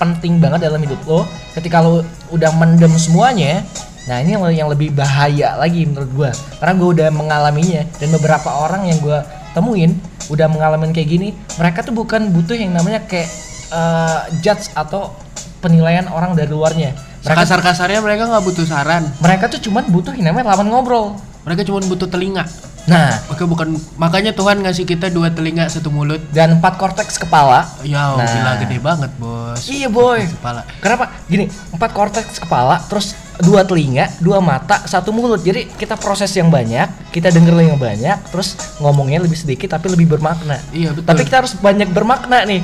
penting banget dalam hidup lo. Ketika lo udah mendem semuanya, nah ini yang- yang lebih bahaya lagi menurut gua. Karena gua udah mengalaminya dan beberapa orang yang gua temuin udah mengalami kayak gini, mereka tuh bukan butuh yang namanya kayak eh, judge atau penilaian orang dari luarnya. Mereka Kasar-kasarnya mereka nggak butuh saran. mereka tuh cuman butuh yang namanya lawan ngobrol. Mereka cuma butuh telinga. Nah, Oke bukan makanya Tuhan ngasih kita dua telinga satu mulut. dan empat korteks kepala. Ya Nah. gila gede banget bos. Iya boy. Kepala. Kenapa? Gini, empat korteks kepala, terus dua telinga, dua mata, satu mulut. Jadi kita proses yang banyak, kita denger yang banyak, terus ngomongnya lebih sedikit tapi lebih bermakna. Iya betul. Tapi kita harus banyak bermakna nih.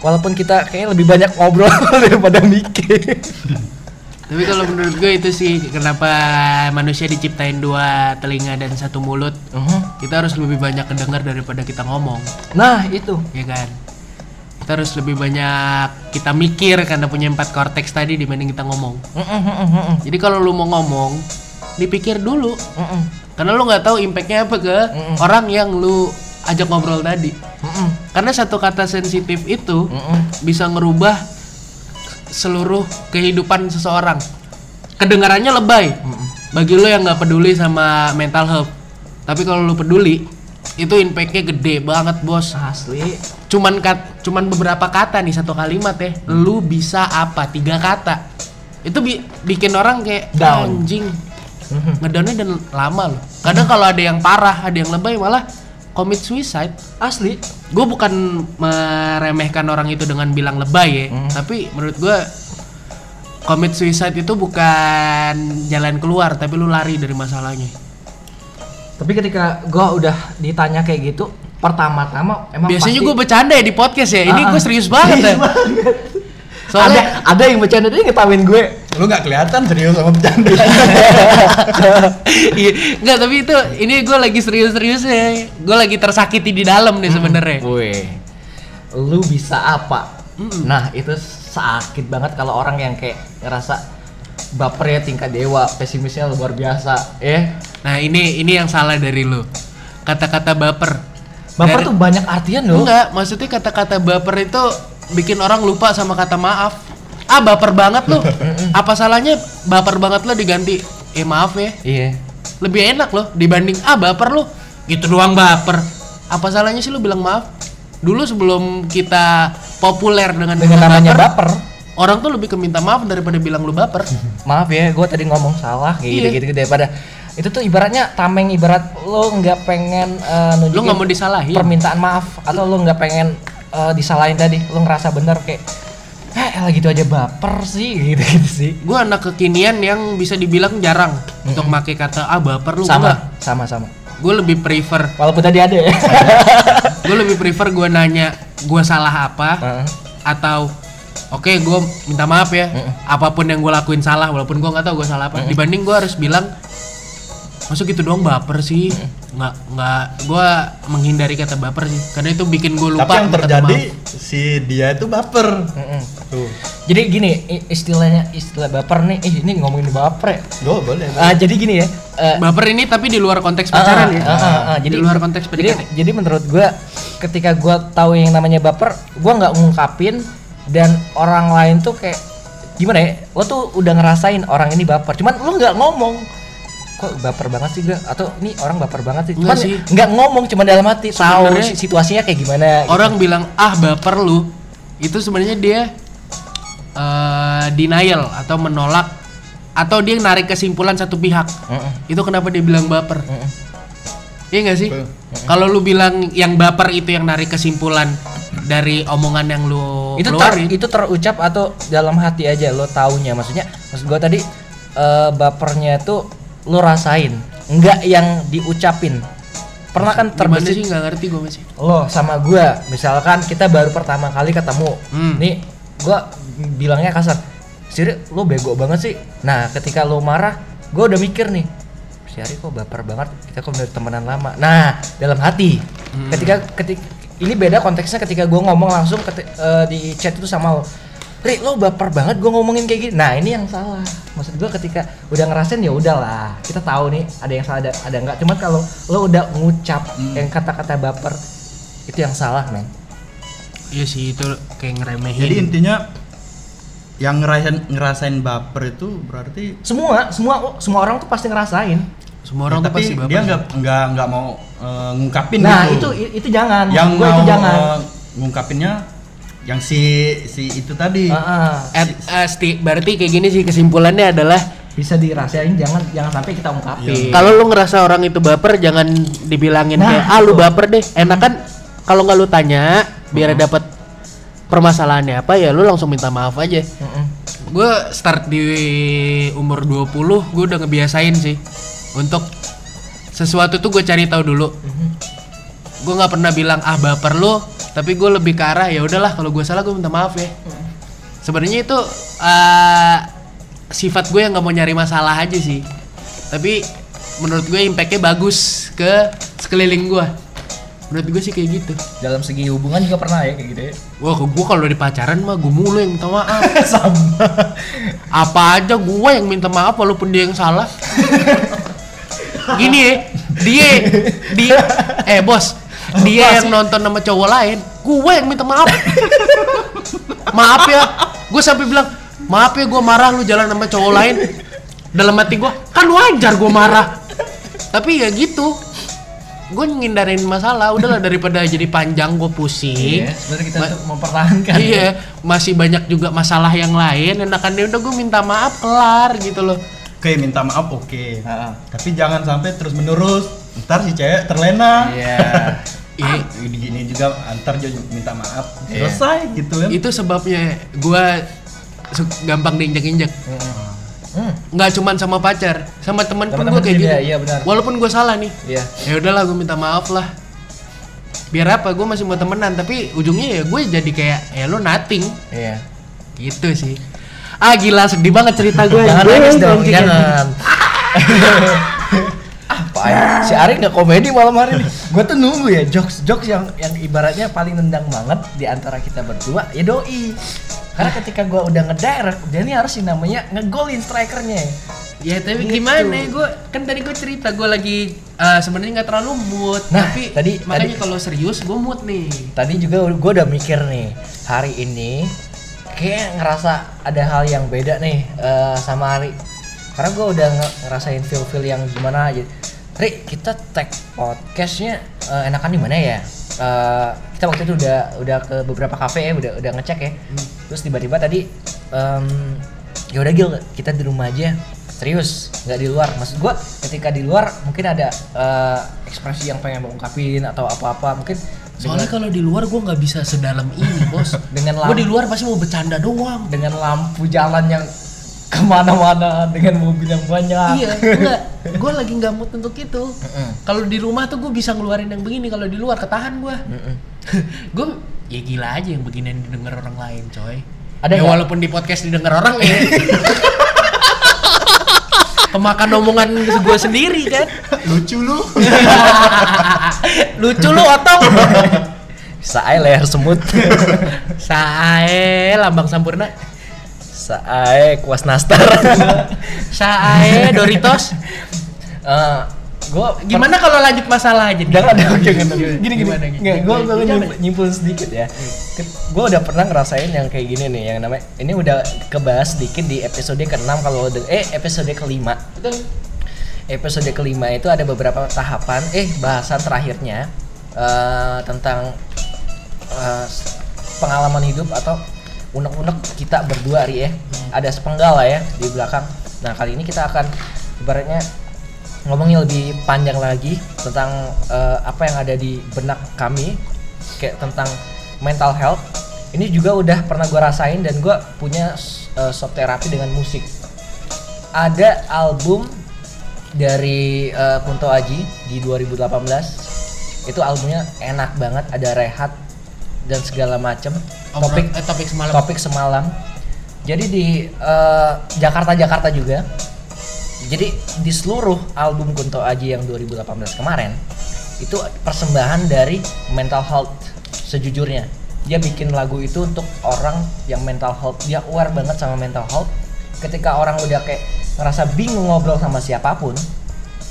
Walaupun kita kayaknya lebih banyak ngobrol daripada mikir. Tapi kalau menurut gue itu sih kenapa manusia diciptain dua telinga dan satu mulut. Mhm. Kita harus lebih banyak kedengar daripada kita ngomong, Nah, itu. ya kan? kita harus lebih banyak kita mikir karena punya empat korteks tadi dibanding kita ngomong mm-mm, mm-mm, jadi kalau lu mau ngomong dipikir dulu mm-mm, karena lu nggak tahu impactnya apa ke orang yang lu ajak ngobrol tadi mm-mm, karena satu kata sensitif itu mm-mm. bisa ngerubah seluruh kehidupan seseorang. Kedengarannya lebay. Bagi lo yang nggak peduli sama mental health. Tapi kalau lu peduli itu impactnya gede banget bos. Asli. cuman kat, cuman beberapa kata nih satu kalimat ya. Lu bisa apa? Tiga kata. Itu bi- bikin orang kayak Down. anjing ngedownnya dan lama loh. Kadang kalau ada yang parah ada yang lebay malah commit suicide Asli. gue bukan meremehkan orang itu dengan bilang lebay ya tapi menurut gue commit suicide itu bukan jalan keluar tapi lu lari dari masalahnya Tapi ketika gua udah ditanya kayak gitu, pertama-tama emang biasanya pasti gue bercanda ya di podcast ya ini Ah, gue ah. serius banget ya soalnya ada ada yang bercanda dia ngetawain gue. Lu nggak kelihatan serius sama bercanda. Iya, enggak tapi itu ini gue lagi serius-serius ya. Gue lagi tersakiti di dalam nih sebenarnya. Weh. Lu bisa apa? Nah, itu sakit banget kalau orang yang kayak ngerasa baper ya tingkat dewa, pesimisnya luar biasa, ya. Nah, ini ini yang salah dari lu. Kata-kata baper. Baper Dari- tuh banyak artian loh. Enggak, maksudnya kata-kata baper itu bikin orang lupa sama kata maaf. Ah, baper banget lu. Apa salahnya baper banget lo diganti eh maaf ya. Iya. Lebih enak loh dibanding ah baper lu. Gitu doang baper. Apa salahnya sih lu bilang maaf? Dulu sebelum kita populer dengan, Dengan kata namanya baper. orang tuh lebih ke minta maaf daripada bilang lu baper. Maaf ya, gue tadi ngomong salah kayak Iya. gitu-gitu daripada itu tuh ibaratnya tameng ibarat lo nggak pengen Lu nunjukin nggak mau disalahin. permintaan maaf atau lo nggak pengen eh, disalahin tadi. Lo ngerasa bener kayak eh gitu aja baper sih gitu gitu sih. Gue anak kekinian yang bisa dibilang jarang untuk pakai kata ah baper lu. sama sama sama. Gue lebih prefer, walaupun tadi ada ya. Gue lebih prefer gue nanya gue salah apa? Heeh. atau oke gue minta maaf ya. Apa pun yang gue lakuin salah walaupun gue nggak tahu gue salah apa. Dibanding gue harus bilang masuk gitu doang baper sih. Nggak nggak gue menghindari kata baper sih. Karena itu bikin gue lupa Tapi yang terjadi maaf. si dia itu baper. Mm-mm. Tuh. jadi gini istilahnya istilah baper nih. Ih ini ngomongin baper ya? Gue boleh. Ah, jadi gini ya eh, baper ini tapi di luar konteks pacaran ya? Ah, ah, ah, di luar konteks jadi, PDKT jadi menurut gua ketika gua tahu yang namanya baper gua nggak ngungkapin dan orang lain tuh kayak gimana ya? Lo tuh udah ngerasain orang ini baper. Cuman lo nggak ngomong kok baper banget sih gak atau ini orang baper banget sih cuman Nggak sih. nggak ngomong cuman dalam hati tahu situasinya kayak gimana gitu. orang bilang ah baper lu itu sebenarnya dia eh, denial atau menolak atau dia narik kesimpulan satu pihak Mm-mm. itu kenapa dia bilang baper Mm-mm. Iya gak sih? Betul. Kalau lu bilang yang baper itu yang narik kesimpulan dari omongan yang lu itu ter, itu terucap atau dalam hati aja lo taunya maksudnya maksud gua tadi eh, bapernya tuh lo rasain nggak yang diucapin. Pernah kan terbesit sih? nggak ngerti gue masih. lo sama gua misalkan kita baru pertama kali ketemu. Hmm. nih gua bilangnya kasar Siri lo bego banget sih. Nah ketika lo marah gua udah mikir nih si Ari kok baper banget kita kok udah temenan lama. Nah dalam hati Hmm. ketika ketika ini beda konteksnya ketika gua ngomong langsung keti- eh, di chat itu sama lo Ri, lo baper banget gue ngomongin kayak gini. Nah, ini yang salah. Maksud gua ketika udah ngerasain ya udahlah. Kita tahu nih ada yang salah ada ada enggak. Cuman kalau lo udah ngucap yang kata-kata baper itu yang salah, men. Iya sih itu kayak ngeremehin. Jadi intinya yang ngerasain ngerasain baper itu berarti Semua, semua semua orang tuh pasti ngerasain. semua orang Ya, tuh tapi pasti baper. dia nggak nggak nggak mau eh, ngungkapin Nah, gitu. itu itu jangan. yang gua mau itu jangan. eh, ngungkapinnya yang si si itu tadi. Heeh. At- eh, sti- berarti kayak gini sih kesimpulannya adalah bisa dirahasiain jangan jangan sampai kita ungkapin. kalau lu ngerasa orang itu baper jangan dibilangin Nah, kayak ah lu baper deh. Enak kan kalau nggak lu tanya biar dapat permasalahannya apa ya lu langsung minta maaf aja. Heeh. gue start di umur 20 gue udah ngebiasain sih untuk sesuatu tuh gue cari tahu dulu gue nggak pernah bilang ah baper lu tapi gue lebih ke arah ya udahlah kalau gue salah gue minta maaf ya. Sebenarnya itu eh, sifat gue yang nggak mau nyari masalah aja sih. Tapi menurut gue impactnya bagus ke sekeliling gue menurut gue sih kayak gitu. Dalam segi hubungan juga pernah ya kayak gitu ya? Wah gue kalau di pacaran mah gue mulu yang minta maaf. Sama. Apa aja gue yang minta maaf walaupun dia yang salah. Gini ya dia dia eh bos dia yang nonton sama cowok lain gue yang minta maaf. Maaf ya gue sampai bilang maaf ya gue marah lu jalan sama cowok lain. Dalam hati gue kan wajar gue marah. Tapi ya gitu. Gue ngindarin masalah udahlah daripada jadi panjang gue pusing. Iya, sebenarnya kita Ma- untuk mempertahankan. Ya. iya masih banyak juga masalah yang lain enakan dia udah gue minta maaf kelar gitu loh. Oke minta maaf oke. Ha-ha. tapi jangan sampai terus menerus ntar si cewek terlena. Iya Iya. ah, gini juga antar juga minta maaf. Iya. selesai gitu kan. Itu sebabnya gue gampang diinjak-injak. Hmm. nggak cuman sama pacar sama teman pun gue kayak gitu. iya benar. walaupun gue salah nih. Iya. Ya udahlah gue minta maaf lah. Biar apa gue masih mau temenan tapi ujungnya ya gue jadi kayak ya lo nothing. Iya. Gitu sih. Ah gila sedih banget cerita gue jangan nangis dong jangan apa ya si Ari nggak komedi malam hari ini. Gue tuh nunggu ya jokes jokes yang yang ibaratnya paling nendang banget di antara kita berdua ya doi. Karena ketika gue udah ngedirect dia ini harus yang namanya ngegolin strikernya. Ya tapi Gitu. gimana gue kan tadi gue cerita gue lagi eh, sebenarnya nggak terlalu mood Nah, tapi tadi- makanya kalau serius gue mood nih. Tadi juga gue udah mikir nih hari ini kayak ngerasa ada hal yang beda nih eh, sama Ari karena gue udah nge- ngerasain feel feel yang gimana aja. Ri kita tag podcastnya eh, enakan di mana ya? Eh, kita waktu itu udah udah ke beberapa kafe ya udah udah ngecek ya. Terus tiba-tiba tadi em, ya udah Gil kita di rumah aja. Serius nggak di luar. Maksud gua ketika di luar mungkin ada eh, ekspresi yang pengen mau ungkapin atau apa-apa mungkin soalnya kalau di luar gue nggak bisa sedalam ini bos. Dengan gue lam- di luar pasti mau bercanda doang. Dengan lampu jalan yang ke mana-mana dengan mobil yang banyak. Iya enggak. Gue lagi nggak mood untuk itu. Kalau di rumah tuh gue bisa ngeluarin yang begini kalau di luar ketahan gue gue ya gila aja yang beginian didengar orang lain coy. Ada ya nggak? walaupun di podcast didengar orang ya. Kemakan omongan gue sendiri kan. Lucu lu. Lucu lu otong. Sae leher semut. Sae lambang sampurna Sae kuas nastar. Sae doritos. Eh, gua gimana kalau lanjut masalah aja jangan jangan jangan gini gini Gimana, gini? nggak gue gue Jangan. nyimpul, nyimpul sedikit ya. Gue udah pernah ngerasain yang kayak gini nih yang namanya ini udah kebahas sedikit di episode ke-6 kalau eh episode kelima. Betul. episode kelima itu ada beberapa tahapan eh bahasan terakhirnya eh, tentang eh, pengalaman hidup atau unek-unek kita berdua Ri ya. Ada sepenggal lah ya di belakang. Nah kali ini kita akan ibaratnya ngomongin lebih panjang lagi tentang eh, apa yang ada di benak kami kayak tentang mental health. Ini juga udah pernah gue rasain dan gue punya eh, shop terapi dengan musik. Ada album dari eh, Kunto Aji di 2018 itu albumnya enak banget ada rehat dan segala macem. Topik eh, topik semalam. topik semalam. Jadi di eh, Jakarta Jakarta juga. Jadi di seluruh album Kunto Aji yang 2018 kemarin itu persembahan dari mental health sejujurnya. Dia bikin lagu itu untuk orang yang mental health. Dia aware banget sama mental health. Ketika orang udah kayak ngerasa bingung ngobrol sama siapa pun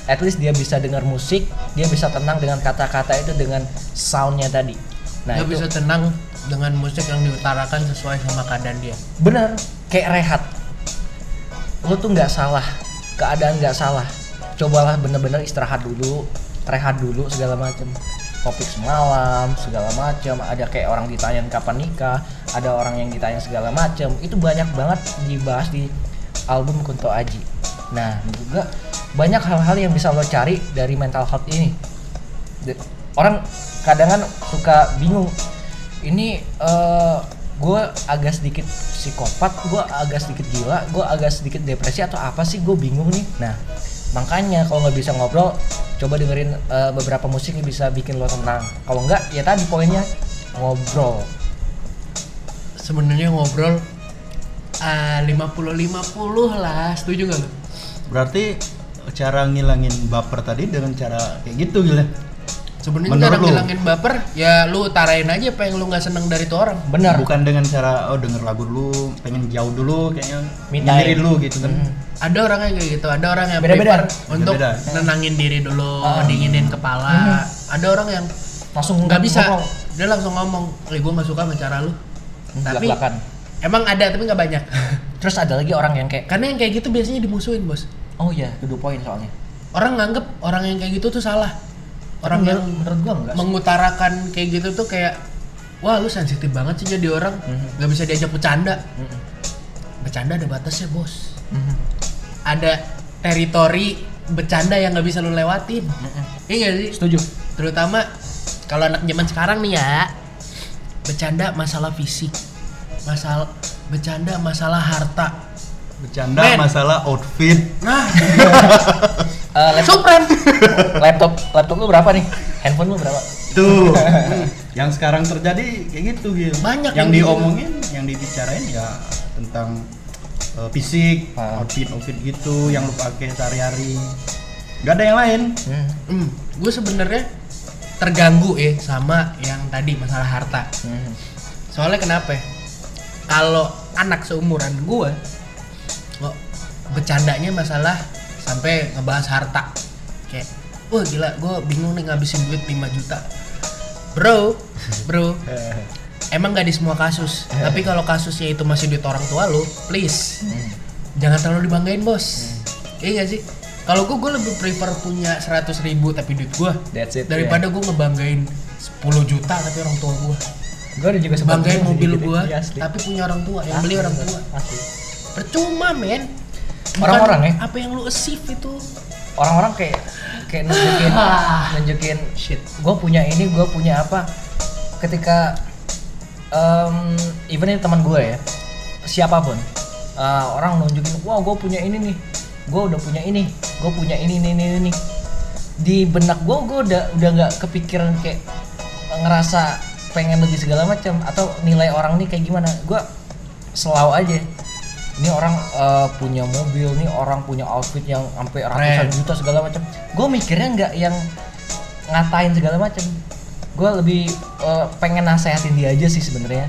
at least dia bisa dengar musik dia bisa tenang dengan kata-kata itu dengan soundnya tadi nah Dia itu. bisa tenang dengan musik yang diutarakan sesuai sama keadaan dia. bener kayak rehat. Lu tuh nggak salah. Keadaan nggak salah. Cobalah bener-bener istirahat dulu rehat dulu segala macem. Topik semalam segala macam ada kayak orang ditanyain kapan nikah ada orang yang ditanya segala macam itu banyak banget dibahas di album Kunto Aji. Nah juga banyak hal-hal yang bisa lo cari dari mental health ini orang kadang kan suka bingung. Ini gue agak sedikit psikopat gue agak sedikit gila gue agak sedikit depresi atau apa sih? Gue bingung nih. Nah makanya kalau nggak bisa ngobrol coba dengerin eh, beberapa musik yang bisa bikin lo tenang. Kalau nggak ya tadi poinnya ngobrol. Sebenarnya ngobrol ah 50-50 lah, setuju gak lu? berarti cara ngilangin baper tadi dengan cara kayak gitu gitu Sebenarnya lu? ngilangin baper ya lu utarain aja apa yang lu nggak seneng dari tuh orang. bener bukan dengan cara oh denger lagu dulu pengen jauh dulu kayaknya nyendiri ya. dulu gitu kan Hmm. Ada orang yang kayak gitu, ada orang yang Beda-beda. prefer untuk Beda-beda. nenangin diri dulu, Ah. dinginin kepala. Ada orang yang langsung nggak bisa, ngomong. dia langsung ngomong, "Eh, gue nggak suka sama cara lu." Tapi Belak-belakan. emang ada tapi nggak banyak. terus ada lagi orang yang kayak Karena yang kayak gitu biasanya dimusuhin, Bos. oh iya kedua poin soalnya Orang nganggep orang yang kayak gitu tuh salah. Orang Menurut- yang menurut gua enggak mengutarakan kayak gitu tuh kayak wah lu sensitif banget sih jadi orang Mhm. nggak bisa diajak bercanda Mm-mm. bercanda ada batasnya bos Mhm. ada teritori bercanda yang nggak bisa lu lewatin Mm-mm. iya nggak sih setuju terutama kalau anak zaman sekarang nih ya bercanda masalah fisik masalah bercanda masalah harta bercanda Men. masalah outfit nah Eh, laptop, Supren laptop laptop lu berapa nih handphone lu berapa tuh yang sekarang terjadi kayak gitu gitu Banyak yang yang gitu. diomongin yang dibicarain ya tentang uh, fisik Ah. outfit outfit gitu yang lu pakai sehari-hari nggak ada yang lain Hmm. hmm, gue sebenarnya terganggu ya sama yang tadi masalah harta Hmm. Soalnya kenapa? Kalau anak seumuran gue, kok bercandanya masalah sampai ngebahas harta. Kayak, wah gila, gue bingung nih ngabisin duit 5 juta. Bro, bro, emang gak di semua kasus. Tapi kalau kasusnya itu masih duit orang tua lu, please, Hmm. jangan terlalu dibanggain bos. Iya gak sih? Kalau gue, gue lebih prefer punya 100 ribu tapi duit gue That's it, daripada gue ngebanggain 10 juta tapi orang tua gue gue ada juga banggain mobil gitu. gua Iya, tapi punya orang tua yang beli orang tua Asli. percuma men Orang-orang ya? apa yang lu achieve itu? Orang-orang kayak kayak nunjukin nunjukin shit gue punya ini gue punya apa. Ketika em even ini teman gue ya siapa pun eh, orang nunjukin wah gue punya ini nih gue udah punya ini gue punya ini ini ini ini. Di benak gue gue udah udah nggak kepikiran kayak ngerasa pengen lebih segala macam atau nilai orang nih kayak gimana. Gue selalu aja ini orang eh, punya mobil nih orang punya outfit yang sampai ratusan Keren. juta segala macam. Gue mikirnya nggak yang ngatain segala macam. Gue lebih eh, pengen nasehatin dia aja sih sebenarnya.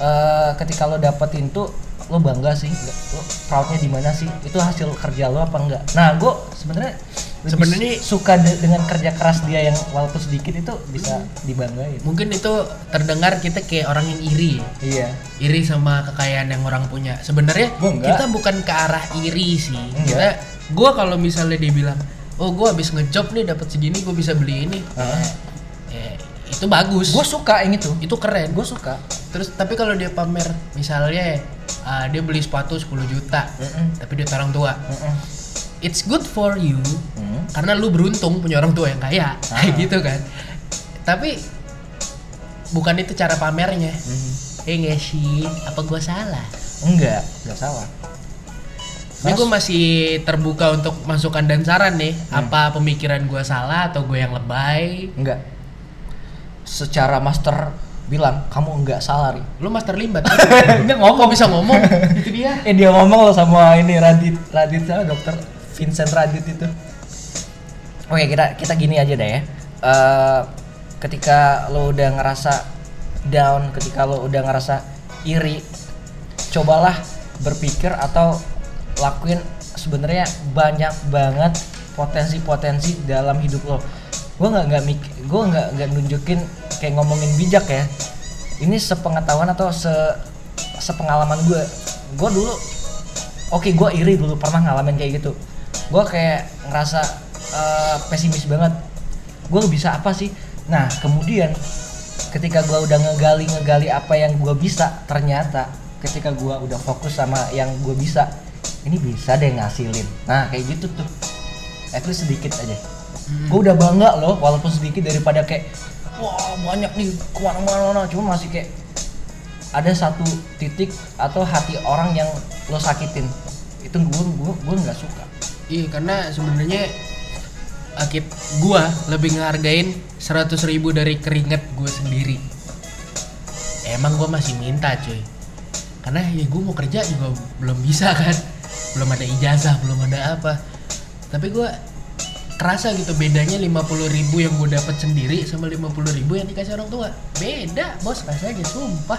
Eh, ketika lo dapetin tuh lo bangga sih. Lo proudnya di mana sih? Itu hasil kerja lo apa enggak nah gue sebenarnya Sebenarnya- su- suka de- dengan kerja keras dia yang walaupun sedikit itu bisa dibanggain. Mungkin itu terdengar kita kayak orang yang iri. Ya. iya. Iri sama kekayaan yang orang punya. Sebenarnya kita bukan ke arah iri sih. Enggak. kita gua kalau misalnya dibilang oh gua habis ngejob nih dapat segini gua bisa beli ini. Eh, itu bagus. Gue suka yang itu. Itu keren. Gue suka. Terus tapi kalau dia pamer misalnya ah, dia beli sepatu 10 juta Mm-mm. tapi dia orang tua. Mm-mm. It's good for you Hmm. karena lu beruntung punya orang tua yang kaya Ah. gitu kan tapi bukan itu cara pamernya Mhm. eh nggak sih apa gua salah enggak enggak salah ini gue masih terbuka untuk masukan dan saran nih Hmm. apa pemikiran gua salah atau gue yang lebay enggak secara master bilang kamu enggak salah Ri. lu master limbat Dia ngomong. Kok bisa ngomong itu dia eh dia ngomong lo sama ini Radit Radit sama dokter Vincent Radit itu. Oke kita kita gini aja deh Eh, ketika lo udah ngerasa down ketika lo udah ngerasa iri cobalah berpikir atau lakuin sebenarnya banyak banget potensi-potensi dalam hidup lo. Gue nggak nggak mik gue nggak nggak nunjukin kayak ngomongin bijak ya. Ini sepengetahuan atau se sepengalaman gue gue dulu oke gue iri dulu pernah ngalamin kayak gitu gue kayak ngerasa eh, pesimis banget. Gue bisa apa sih? Nah kemudian ketika gue udah ngegali ngegali apa yang gue bisa ternyata ketika gue udah fokus sama yang gue bisa ini bisa deh ngasilin. Nah kayak gitu tuh. At least sedikit aja. Gue udah bangga loh walaupun sedikit daripada kayak wah banyak nih ke mana-mana cuma masih kayak ada satu titik atau hati orang yang lo sakitin. Itu gue gue gue nggak suka Iya karena sebenarnya akit gua lebih ngehargain 100.000 ribu dari keringet gue sendiri. Emang gua masih minta cuy. Karena ya gue mau kerja juga belum bisa kan. Belum ada ijazah, belum ada apa. Tapi gua kerasa gitu bedanya 50.000 ribu yang gue dapat sendiri sama 50.000 ribu yang dikasih orang tua beda bos rasanya sumpah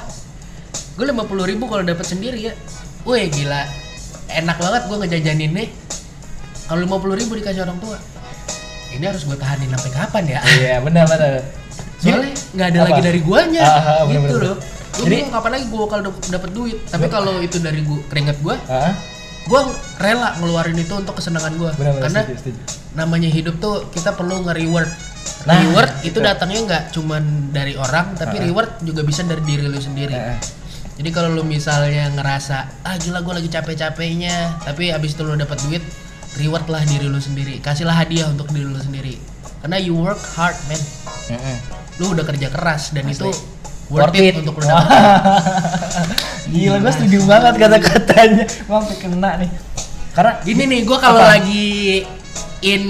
gue 50.000 ribu kalau dapat sendiri ya wih gila enak banget gue ngejajanin nih kalau 50.000 ribu dikasih orang tua ini harus gue tahanin sampai kapan ya Iya, benar benar. soalnya nggak ada Apa? lagi dari guanya Ah, ah, bener, gitu bener. loh gue Jadi- bingung kapan lagi gue kalau dapat duit tapi kalau itu dari gua keringet gue Heeh. gue rela ngeluarin itu untuk kesenangan gue karena setuju, setuju. namanya hidup tuh kita perlu nge-reward Nah, reward itu itu. datangnya nggak cuman dari orang tapi Heeh. reward juga bisa dari diri lu sendiri Heeh. jadi kalau lu misalnya ngerasa ah gila gue lagi capek-capeknya tapi abis itu lu dapat duit reward lah diri lu sendiri. Kasihlah hadiah untuk diri lu sendiri. Karena you work hard man. Heeh. lu udah kerja keras dan itu Worth worth it, it. untuk lu dapat. Gila, gue setuju banget kata-katanya. Gue sampai kena nih. Karena gini nih gue kalau lagi in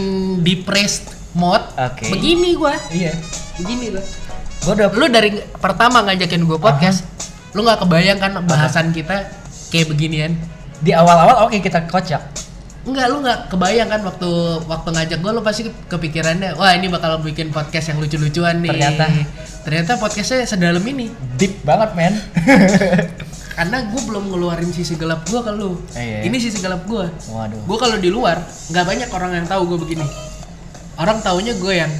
depressed mode Oke. begini gue iya, begini loh. Gue udah lu dari pertama ngajakin gue podcast lu nggak kebayang kan bahasan kita kayak beginian? Di awal-awal oke kita kocak. Enggak, lu nggak kebayang kan waktu waktu ngajak gue lu pasti kepikirannya wah ini bakal bikin podcast yang lucu-lucuan nih Ternyata. ternyata podcastnya sedalam ini Deep banget, men. karena gue belum ngeluarin sisi gelap gue ke lu Iya. ini sisi gelap gue Waduh. gue kalau di luar nggak banyak orang yang tahu gue begini orang taunya gue yang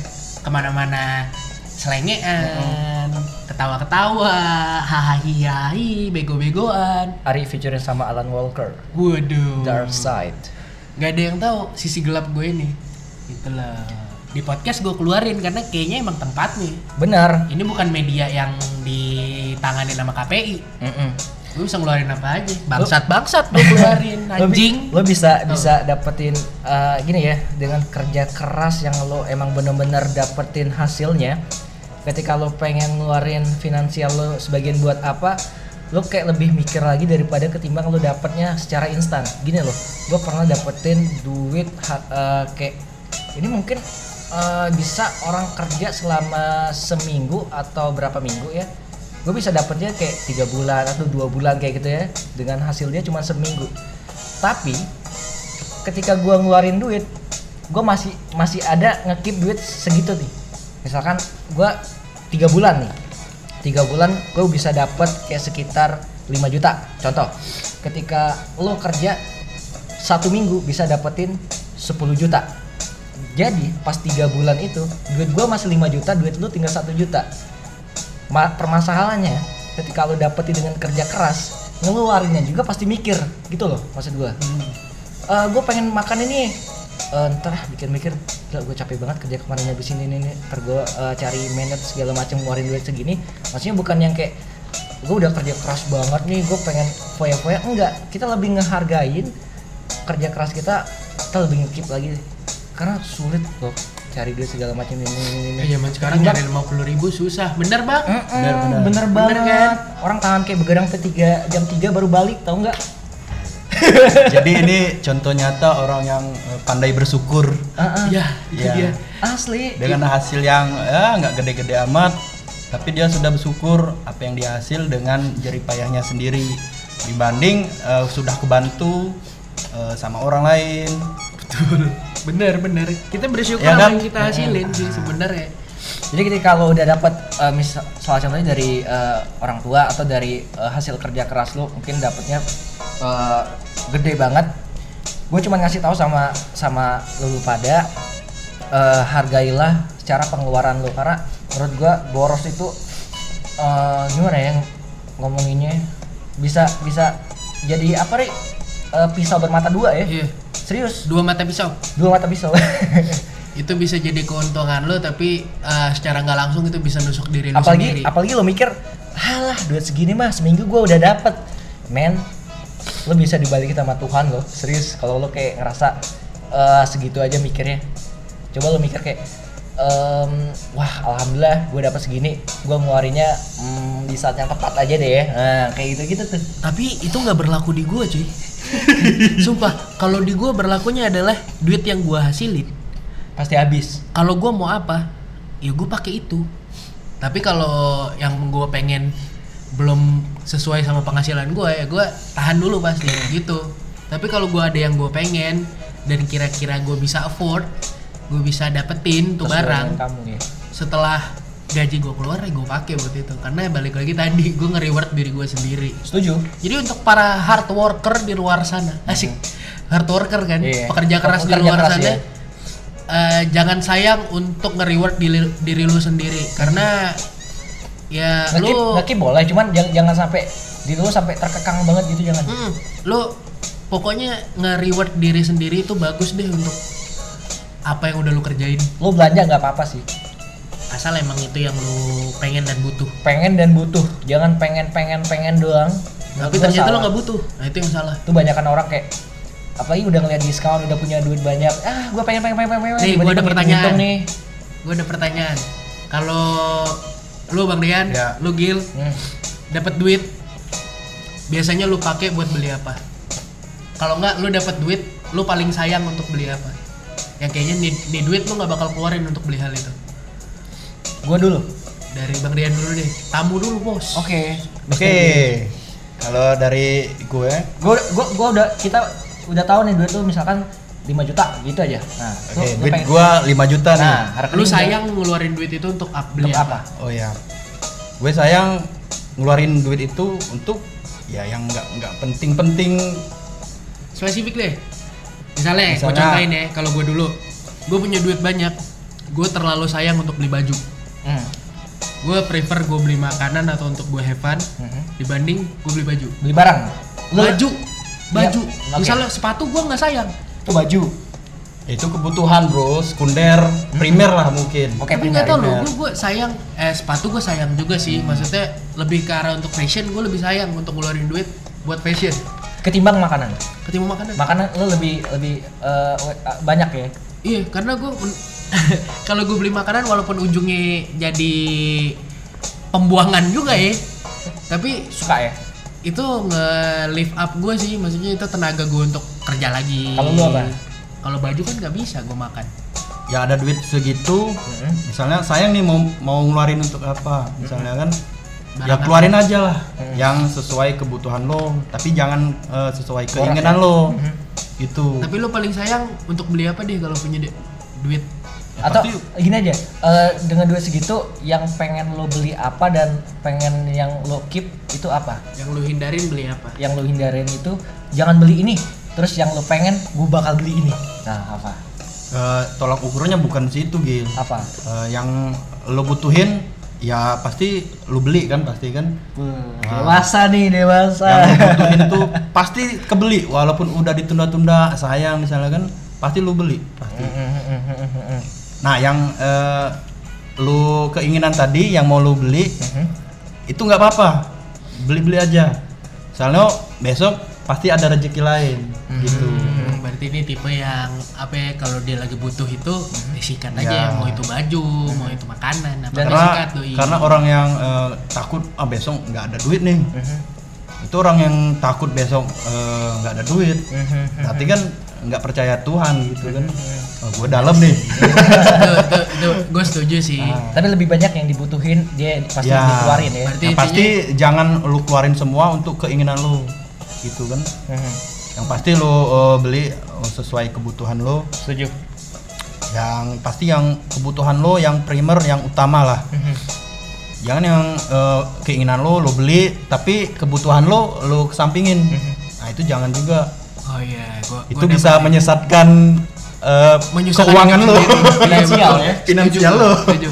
ke mana-mana selengean ketawa-ketawa hahaha bego-begoan Ari featuring sama Alan Walker. waduh Dark Side. Nggak ada yang tahu sisi gelap gue ini. Itulah di podcast gue keluarin karena kayaknya emang tempatnya Benar. ini bukan media yang ditangani sama KPI Mm-mm. gue bisa ngeluarin apa aja? Bangsat bangsat gue keluarin anjing. Lo bisa bisa dapetin eh, gini ya dengan kerja keras yang lo emang bener-bener dapetin hasilnya. Ketika lo pengen ngeluarin finansial lo sebagian buat apa, lo kayak lebih mikir lagi daripada ketimbang lo dapetnya secara instan. Gini loh, gue pernah dapetin duit eh, kayak ini mungkin eh, bisa orang kerja selama seminggu atau berapa minggu ya gue bisa dapetnya kayak tiga bulan atau dua bulan kayak gitu ya dengan hasilnya cuma seminggu tapi ketika gue ngeluarin duit gue masih masih ada ngekip duit segitu nih misalkan gue tiga bulan nih tiga bulan gue bisa dapet kayak sekitar 5 juta. Contoh ketika lo kerja satu minggu bisa dapetin 10 juta. Jadi pas tiga bulan itu duit gue masih 5 juta duit lu tinggal satu juta. Ma permasalahannya ketika lo dapetin dengan kerja keras ngeluarinnya juga pasti mikir gitu loh maksud gue gue pengen makan ini Eh, ntar ah, bikin mikir gila gue capek banget kerja kemarin habis ini nih ntar gue eh, cari manage segala macam ngeluarin duit segini. Maksudnya bukan yang kayak gue udah kerja keras banget nih gue pengen foya-foya. Enggak kita lebih ngehargain kerja keras kita kita lebih ngekip lagi. Karena sulit loh cari duit segala macam ini ini ini Ya, zaman sekarang nyari lima puluh ribu susah. Bener bang? Mm-mm, Bener, bener. bener, Bener banget. Kan? orang tangan kayak begadang sampai 3 jam 3 baru balik tau nggak Jadi ini contoh nyata orang yang eh, pandai bersyukur Ah, ah. ya itu Iya. dia asli dengan hasil yang ya nggak gede-gede amat, tapi dia sudah bersyukur apa yang dia hasil dengan jerih payahnya sendiri dibanding eh, sudah kebantu eh, sama orang lain. betul bener bener kita bersyukur Ya sama kan? yang kita hasilin sih sebenarnya Jadi ketika kalau udah dapat uh, misal salah contohnya dari eh, orang tua atau dari eh, hasil kerja keras lo mungkin dapatnya eh, gede banget. Gue cuma ngasih tahu sama sama lu pada eh, hargailah secara pengeluaran lo karena menurut gue boros itu eh, gimana ya ngomonginnya? Bisa bisa jadi apa nih pisau bermata dua ya? Iya. Serius? Dua mata pisau. Dua mata pisau. Itu bisa jadi keuntungan lo tapi eh, secara nggak langsung itu bisa nusuk diri lo apalagi sendiri. apalagi lo mikir halah duit segini mah seminggu gua udah dapet. Men lo bisa dibalikin sama Tuhan lo serius kalau lo kayak ngerasa eh, segitu aja mikirnya. Coba lo mikir kayak em, wah alhamdulillah gue dapet segini gue ngeluarinnya mm, di saat yang tepat aja deh ya. Nah kayak gitu gitu tuh. Tapi itu nggak berlaku di gua cuy. Sumpah kalau di gua berlakunya adalah duit yang gua hasilin. Pasti habis. Kalau gua mau apa? Ya gue pakai itu. Tapi kalau yang gue pengen belum sesuai sama penghasilan gue ya gue tahan dulu pasti gitu. Tapi kalau gue ada yang gue pengen dan kira-kira gue bisa afford gue bisa dapetin tuh Sesuai barang kamu ya. setelah gaji gue keluar ya gue pakai buat itu. Karena balik lagi tadi gue nge-reward diri gue sendiri. Setuju. Jadi untuk para hard worker di luar sana asik. Hard worker kan Iya. pekerja keras di Pekerja luar keras, sana ya. eh, jangan sayang untuk nge-reward diri, diri lu sendiri. Karena ya ngekip lu ngekip boleh cuman jangan, jangan sampai di lu sampai terkekang banget gitu jangan. Hmm, lu pokoknya nge-reward diri sendiri itu bagus deh untuk apa yang udah lu kerjain. Lu belanja nggak apa-apa sih. Asal emang itu yang lu pengen dan butuh. Pengen dan butuh jangan pengen pengen pengen doang. Tapi ternyata salah. lu nggak butuh. Nah itu yang salah. Tuh banyak kan orang kayak apalagi udah ngeliat diskon udah punya duit banyak. Ah gue pengen pengen pengen pengen Nih, gua ada pertanyaan. nih. Gue ada pertanyaan. Kalau lu bang Rian Ya. lu Gil Hmm. dapat duit. Biasanya lu pakai buat beli apa? Kalau nggak lu dapat duit lu paling sayang untuk beli apa? Yang kayaknya nih, nih duit lu nggak bakal keluarin untuk beli hal itu. Gue dulu. Dari bang Rian dulu deh. Tamu dulu bos. Oke. Oke. Kalau dari gue, gue gue gue udah kita udah tahu nih duit tuh misalkan 5 juta gitu aja nah oke, lu duit pengen- gua 5 juta nih. nah rekening lu sayang ngeluarin duit itu untuk ap- beli untuk apa? apa Oh ya. Gue sayang ngeluarin duit itu untuk ya yang nggak nggak penting-penting. spesifik deh misalnya, gue Misalnya- contohin ya kalau gue dulu gue punya duit banyak gue terlalu sayang untuk beli baju Hmm. gue prefer gue beli makanan atau untuk gue have fun Mhm. dibanding gue beli baju beli barang Lu- baju baju Iya, oke. misalnya sepatu gue nggak sayang tuh baju. Itu kebutuhan bro, sekunder, primer lah mungkin. oke tapi primer. nggak tahu loh primer. gue gue sayang. Eh sepatu gue sayang juga sih. Maksudnya lebih ke arah untuk fashion gue lebih sayang untuk ngeluarin duit buat fashion. Ketimbang makanan? Ketimbang makanan. Makanan lu lebih lebih we- banyak ya? Iya, karena gue kalau gue beli makanan walaupun ujungnya jadi pembuangan juga ya, tapi suka ya itu nge-lift up gue sih, maksudnya itu tenaga gue untuk kerja lagi. Kalau lu apa? Kalau baju kan nggak bisa gue makan. Ya ada duit segitu, misalnya sayang nih mau mau ngeluarin untuk apa? Misalnya kan ya Barang keluarin aja lah yang sesuai kebutuhan lo, tapi jangan eh, sesuai keinginan lo. Itu. Tapi lo paling sayang untuk beli apa deh kalau punya duit? Atau pasti- gini aja eh, dengan duit segitu yang pengen lo beli apa dan pengen yang lo keep itu apa? Yang lo hindarin beli apa? yang lo hindarin itu jangan beli ini. Terus yang lo pengen gue bakal beli ini. Nah apa? Eh, tolak ukurnya bukan situ Gil. apa? Eh, yang lo butuhin ya pasti lo beli kan pasti kan. dewasa nih dewasa. Yang lo butuhin tuh pasti kebeli walaupun udah ditunda-tunda sayang misalnya kan pasti lo beli pasti. Nah, yang eh, lu keinginan tadi yang mau lu beli itu nggak apa-apa, beli-beli aja. Soalnya besok pasti ada rezeki lain, gitu. Hmm, berarti ini tipe yang apa ya kalau dia lagi butuh itu disikat aja Ya. mau itu baju, mau itu makanan, apa Karena disikat doi. karena orang yang eh, takut ah besok nggak ada duit nih, itu orang yang takut besok eh, nggak ada duit. Berarti kan nggak percaya Tuhan gitu kan. Oh, gue dalam nih. gue setuju sih. tapi lebih banyak yang dibutuhin dia pasti Ya. dikeluarin ya Yang pasti jangan lu keluarin semua untuk keinginan lu, gitu kan. Yang pasti lu uh, beli uh, sesuai kebutuhan lu. setuju Yang pasti yang kebutuhan lu yang primer yang utama lah. Jangan yang uh, keinginan lu lu beli tapi kebutuhan lu lu kesampingin. Nah, itu jangan juga. Oh iya, gua, Itu bisa menyesatkan uh, keuangan. Iya, Finansial ya. Finansial setuju.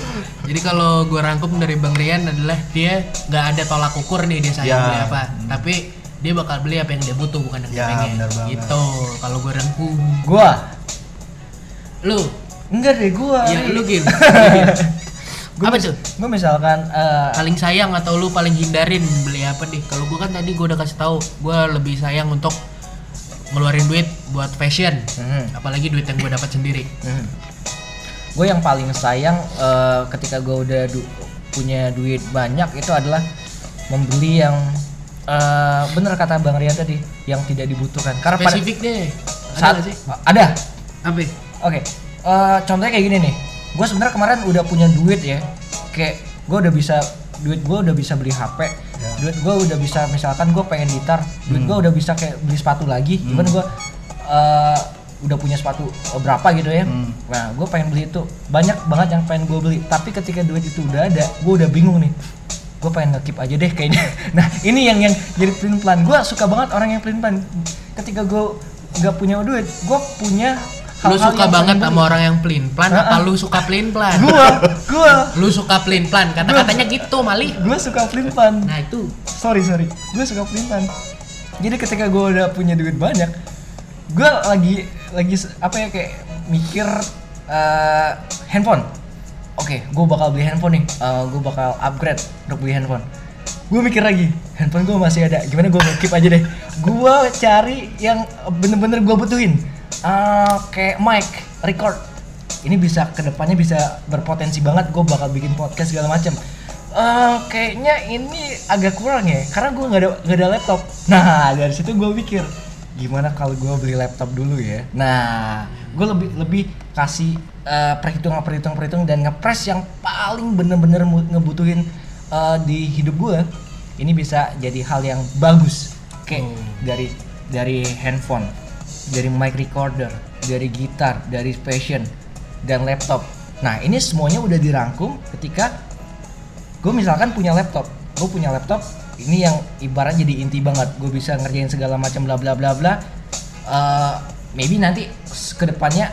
Jadi kalau gue rangkum dari Bang Rian adalah dia nggak ada tolak ukur nih dia sayang Ya. beli apa, tapi dia bakal beli apa yang dia butuh bukan yang dia Ya, pengen. benar banget. Gitu. Kalau gue rangkum, gua lu, enggak deh gua ya lu gil. apa tuh? gua misalkan eh, Paling sayang atau lu paling hindarin beli apa nih? Kalau gue kan tadi gue udah kasih tahu, gue lebih sayang untuk ngeluarin duit buat fashion, Mhm. apalagi duit yang gue dapat sendiri. gue yang paling sayang eh, ketika gue udah du- punya duit banyak itu adalah membeli yang eh, bener kata bang Rian tadi yang tidak dibutuhkan karena pada Spesifik deh. Ada saat sih? ada Apa? oke eh, contohnya kayak gini nih gue sebenarnya kemarin udah punya duit ya kayak gue udah bisa duit gue udah bisa beli HP duit gue udah bisa misalkan gue pengen gitar duit gue udah bisa kayak beli sepatu lagi cuman gue eh, udah punya sepatu eh, berapa gitu ya. Hmm. nah gue pengen beli itu. Banyak banget yang pengen gue beli tapi ketika duit itu udah ada gue udah bingung nih. Gue pengen ngekip aja deh kayaknya. Nah ini yang yang jadi plan plan gue suka banget orang yang plan plan ketika gue nggak punya duit gue punya Lu hal-hal suka banget sama orang yang pelin plan apa lu suka pelin plan? gua gua. Lu suka pelin plan, kata-katanya gitu, Mali. gue suka plan plan Nah, itu. sorry sorry. Gue suka pelintan jadi ketika gue udah punya duit banyak gue lagi lagi apa ya kayak mikir eh, handphone. Oke gue bakal beli handphone nih. Gue bakal upgrade untuk beli handphone. Gue mikir lagi handphone gue masih ada. Gimana gue keep aja deh. Gue cari yang bener-bener gue butuhin Eh, kayak mic record. Ini bisa ke depannya bisa berpotensi banget gue bakal bikin podcast segala macam Eh, kayaknya ini agak kurang ya karena gue nggak ada nggak ada laptop. Nah dari situ gue pikir gimana kalau gue beli laptop dulu ya? Nah gue lebih lebih kasih eh, perhitungan perhitungan perhitungan dan ngepres yang paling bener-bener ngebutuhin eh, di hidup gue ini bisa jadi hal yang bagus. Kayak dari dari handphone dari mic recorder dari gitar dari fashion dan laptop. Nah ini semuanya udah dirangkum ketika gue misalkan punya laptop. Gue punya laptop ini yang ibarat jadi inti banget. Gue bisa ngerjain segala macam bla bla bla bla. Eh, maybe nanti ke depannya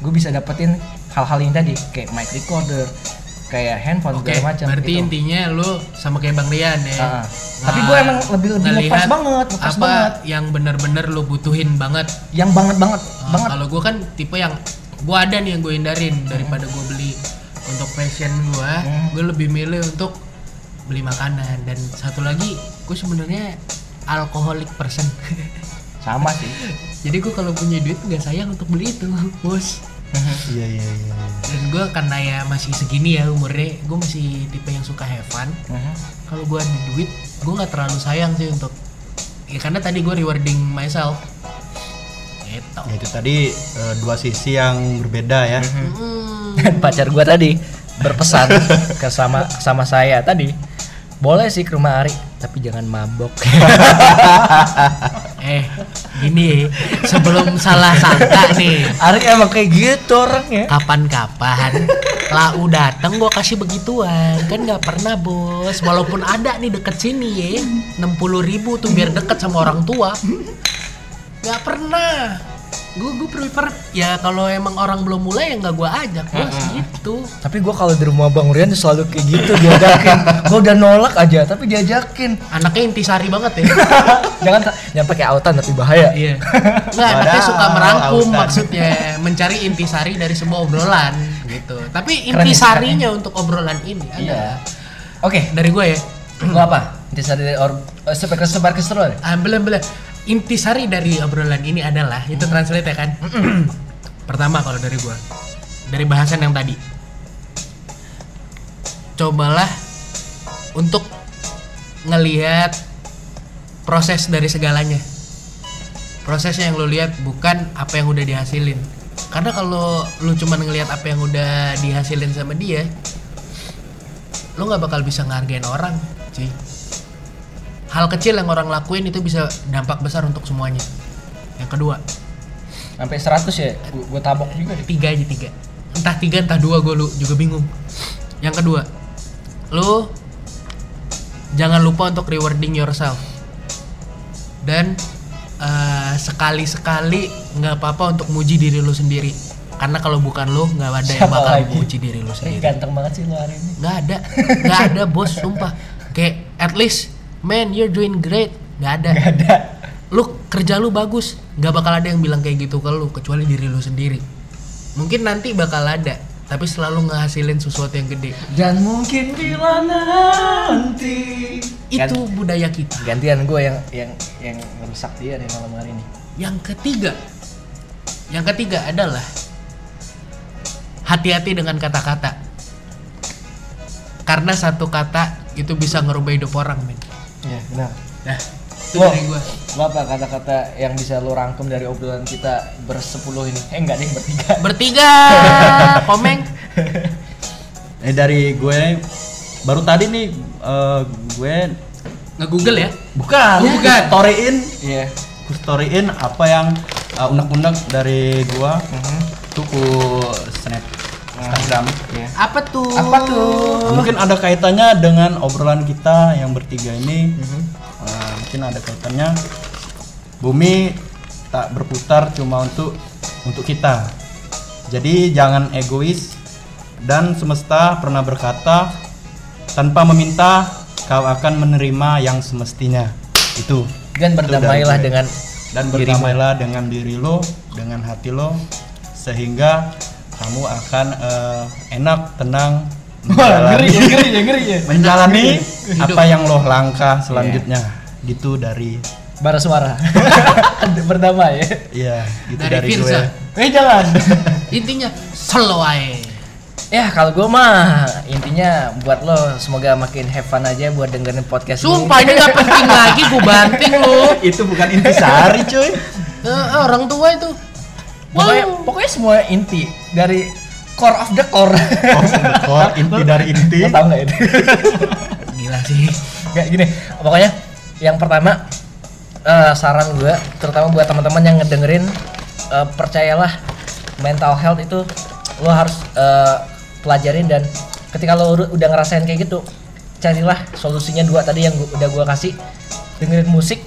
gue bisa dapetin hal-hal yang tadi kayak mic recorder kayak handphone Oke, segala macam berarti gitu. intinya lu sama kayak Bang Rian ya. Ah. Tapi gua emang lebih- lebih ngepres banget, apa banget. yang bener-bener lu butuhin banget. yang banget banget Ah, banget Kalau gua kan tipe yang gua ada nih yang gue hindarin daripada gua beli untuk fashion gua, Hmm. gue lebih milih untuk beli makanan dan satu lagi gue sebenarnya alkoholik person. sama sih Jadi gue kalau punya duit nggak sayang untuk beli itu, bos. Iya iya iya. Dan gue karena ya masih segini ya umurnya, gue masih tipe yang suka have fun. Mhm. Kalau gue ada duit, gue nggak terlalu sayang sih untuk ya karena tadi gue rewarding myself. Gitu. Ya, itu tadi eh, dua sisi yang berbeda ya. Hmm. dan pacar gua tadi berpesan ke sama sama saya tadi boleh sih ke rumah Ari tapi jangan mabok. Eh, gini sebelum salah sangka nih, Ari emang kayak gitu orangnya. Kapan-kapan lau dateng gue kasih begituan. Kan nggak pernah bos. Walaupun ada nih deket sini ya 60 ribu tuh biar deket sama orang tua. Nggak pernah gue gue prefer ya kalau emang orang belum mulai ya nggak gue ajak. Bos gitu. Tapi gua kalau di rumah Bang Rian selalu kayak gitu diajakin. Gua udah nolak aja tapi diajakin. Anaknya intisari banget ya. Jangan jangan pakai autan tapi bahaya. Iya. Nggak anaknya suka merangkum autan. maksudnya mencari intisari dari sebuah obrolan gitu. Tapi ya intisarinya untuk obrolan ini Iya. adalah oke. Dari gue ya. Gua apa? Intisari dari or eh, sebar sebar keseruan? Ah, belum belum. Intisari dari obrolan ini adalah itu translate ya kan. Pertama kalau dari gua dari bahasan yang tadi. Cobalah untuk ngelihat proses dari segalanya. Prosesnya yang lu lihat bukan apa yang udah dihasilin. Karena kalau lu cuman ngelihat apa yang udah dihasilin sama dia, lu nggak bakal bisa ngargain orang, cuy hal kecil yang orang lakuin itu bisa dampak besar untuk semuanya. Yang kedua. Sampai 100 ya gua, gua tabok juga deh. Tiga aja tiga. Entah tiga entah dua gue lu juga bingung. Yang kedua lu jangan lupa untuk rewarding yourself. Dan eh, sekali-sekali nggak apa-apa untuk muji diri lu sendiri. Karena kalau bukan lu nggak ada yang Siapa bakal lagi? muji diri lu Eh, sendiri. ganteng banget sih lu hari ini. Nggak ada. Nggak ada bos sumpah. Kayak at least man you're doing great. Nggak ada. Gak ada. Lu kerja lu bagus. Nggak bakal ada yang bilang kayak gitu ke lu kecuali diri lu sendiri. Mungkin nanti bakal ada tapi selalu ngehasilin sesuatu yang gede. Dan mungkin bila nanti itu budaya kita. Gantian gue yang yang yang merusak dia nih malam hari ini. yang ketiga. Yang ketiga adalah hati-hati dengan kata-kata. Karena satu kata itu bisa ngerubah hidup orang men Iya benar. nah itu Wow. dari gua Lo apa kata-kata yang bisa lo rangkum dari obrolan kita bersepuluh ini? Eh enggak deh bertiga. bertiga komeng Eh dari gue baru tadi nih eh, gue nge-google ya bukan, Oh, bukan. storyin Iya. gue storyin apa yang uh, unek-unek dari gua Mhm. tuh ku snap Instagram. Iya. Apa tuh? Apa tuh? Mungkin ada kaitannya dengan obrolan kita yang bertiga ini. Mhm. Uh, mungkin ada kaitannya. Bumi tak berputar cuma untuk untuk kita. Jadi jangan egois dan semesta pernah berkata tanpa meminta kau akan menerima yang semestinya. Itu. Dan berdamailah dengan dan berdamailah dengan diri lo, dengan hati lo sehingga kamu akan eh, enak, tenang menjalani, ngeri ya, ngeri ya. menjalani apa yang lo langkah selanjutnya. Gitu dari Bara suara. Berdamai ya. Iya, gitu Dari dari, Firza. gue. Eh jangan. Intinya slow aja. ya kalau gue mah intinya buat lo semoga makin have fun aja buat dengerin podcast Sumpah ini nggak penting lagi, gue banting lu. Itu bukan intisari, cuy. Eh, orang tua itu. Pokoknya, pokoknya semua inti dari core of the core. Oh, inti dari inti. Lo tau nggak itu? Gila sih. Kayak gini, pokoknya yang pertama eh, saran gue, terutama buat teman-teman yang ngedengerin, eh, percayalah mental health itu lo harus eh, pelajarin dan ketika lo udah- udah ngerasain kayak gitu, carilah solusinya dua tadi yang gua- udah gue kasih, dengerin musik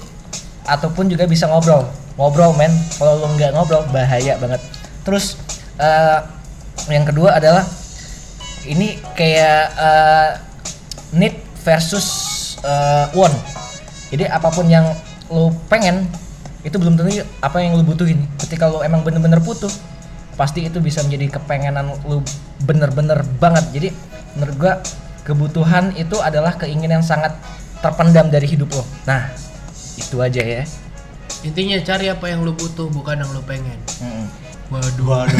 ataupun juga bisa ngobrol, ngobrol men. Kalau lo nggak ngobrol bahaya banget. Terus eh, yang kedua adalah ini kayak eh, need versus eh, want. Jadi apa pun yang lo pengen itu belum tentu apa yang lo butuhin. Ketika lo emang bener-bener butuh, pasti itu bisa menjadi kepengenan lo bener-bener banget. Jadi menurut gua kebutuhan itu adalah keinginan yang sangat terpendam dari hidup lo. Nah, itu aja ya. Intinya cari apa yang lu butuh, bukan yang lu pengen. Mm-mm. Waduh. Waduh.